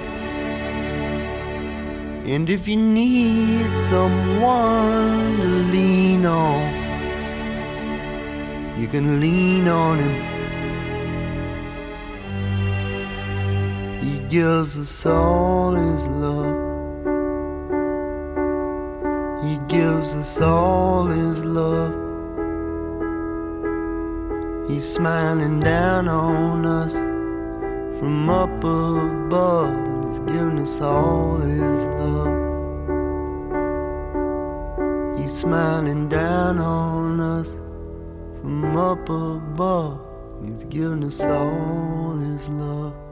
And if you need someone to lean on, you can lean on him. Gives us all his love. He gives us all his love. He's smiling down on us from up above. He's giving us all his love. He's smiling down on us from up above. He's giving us all his love.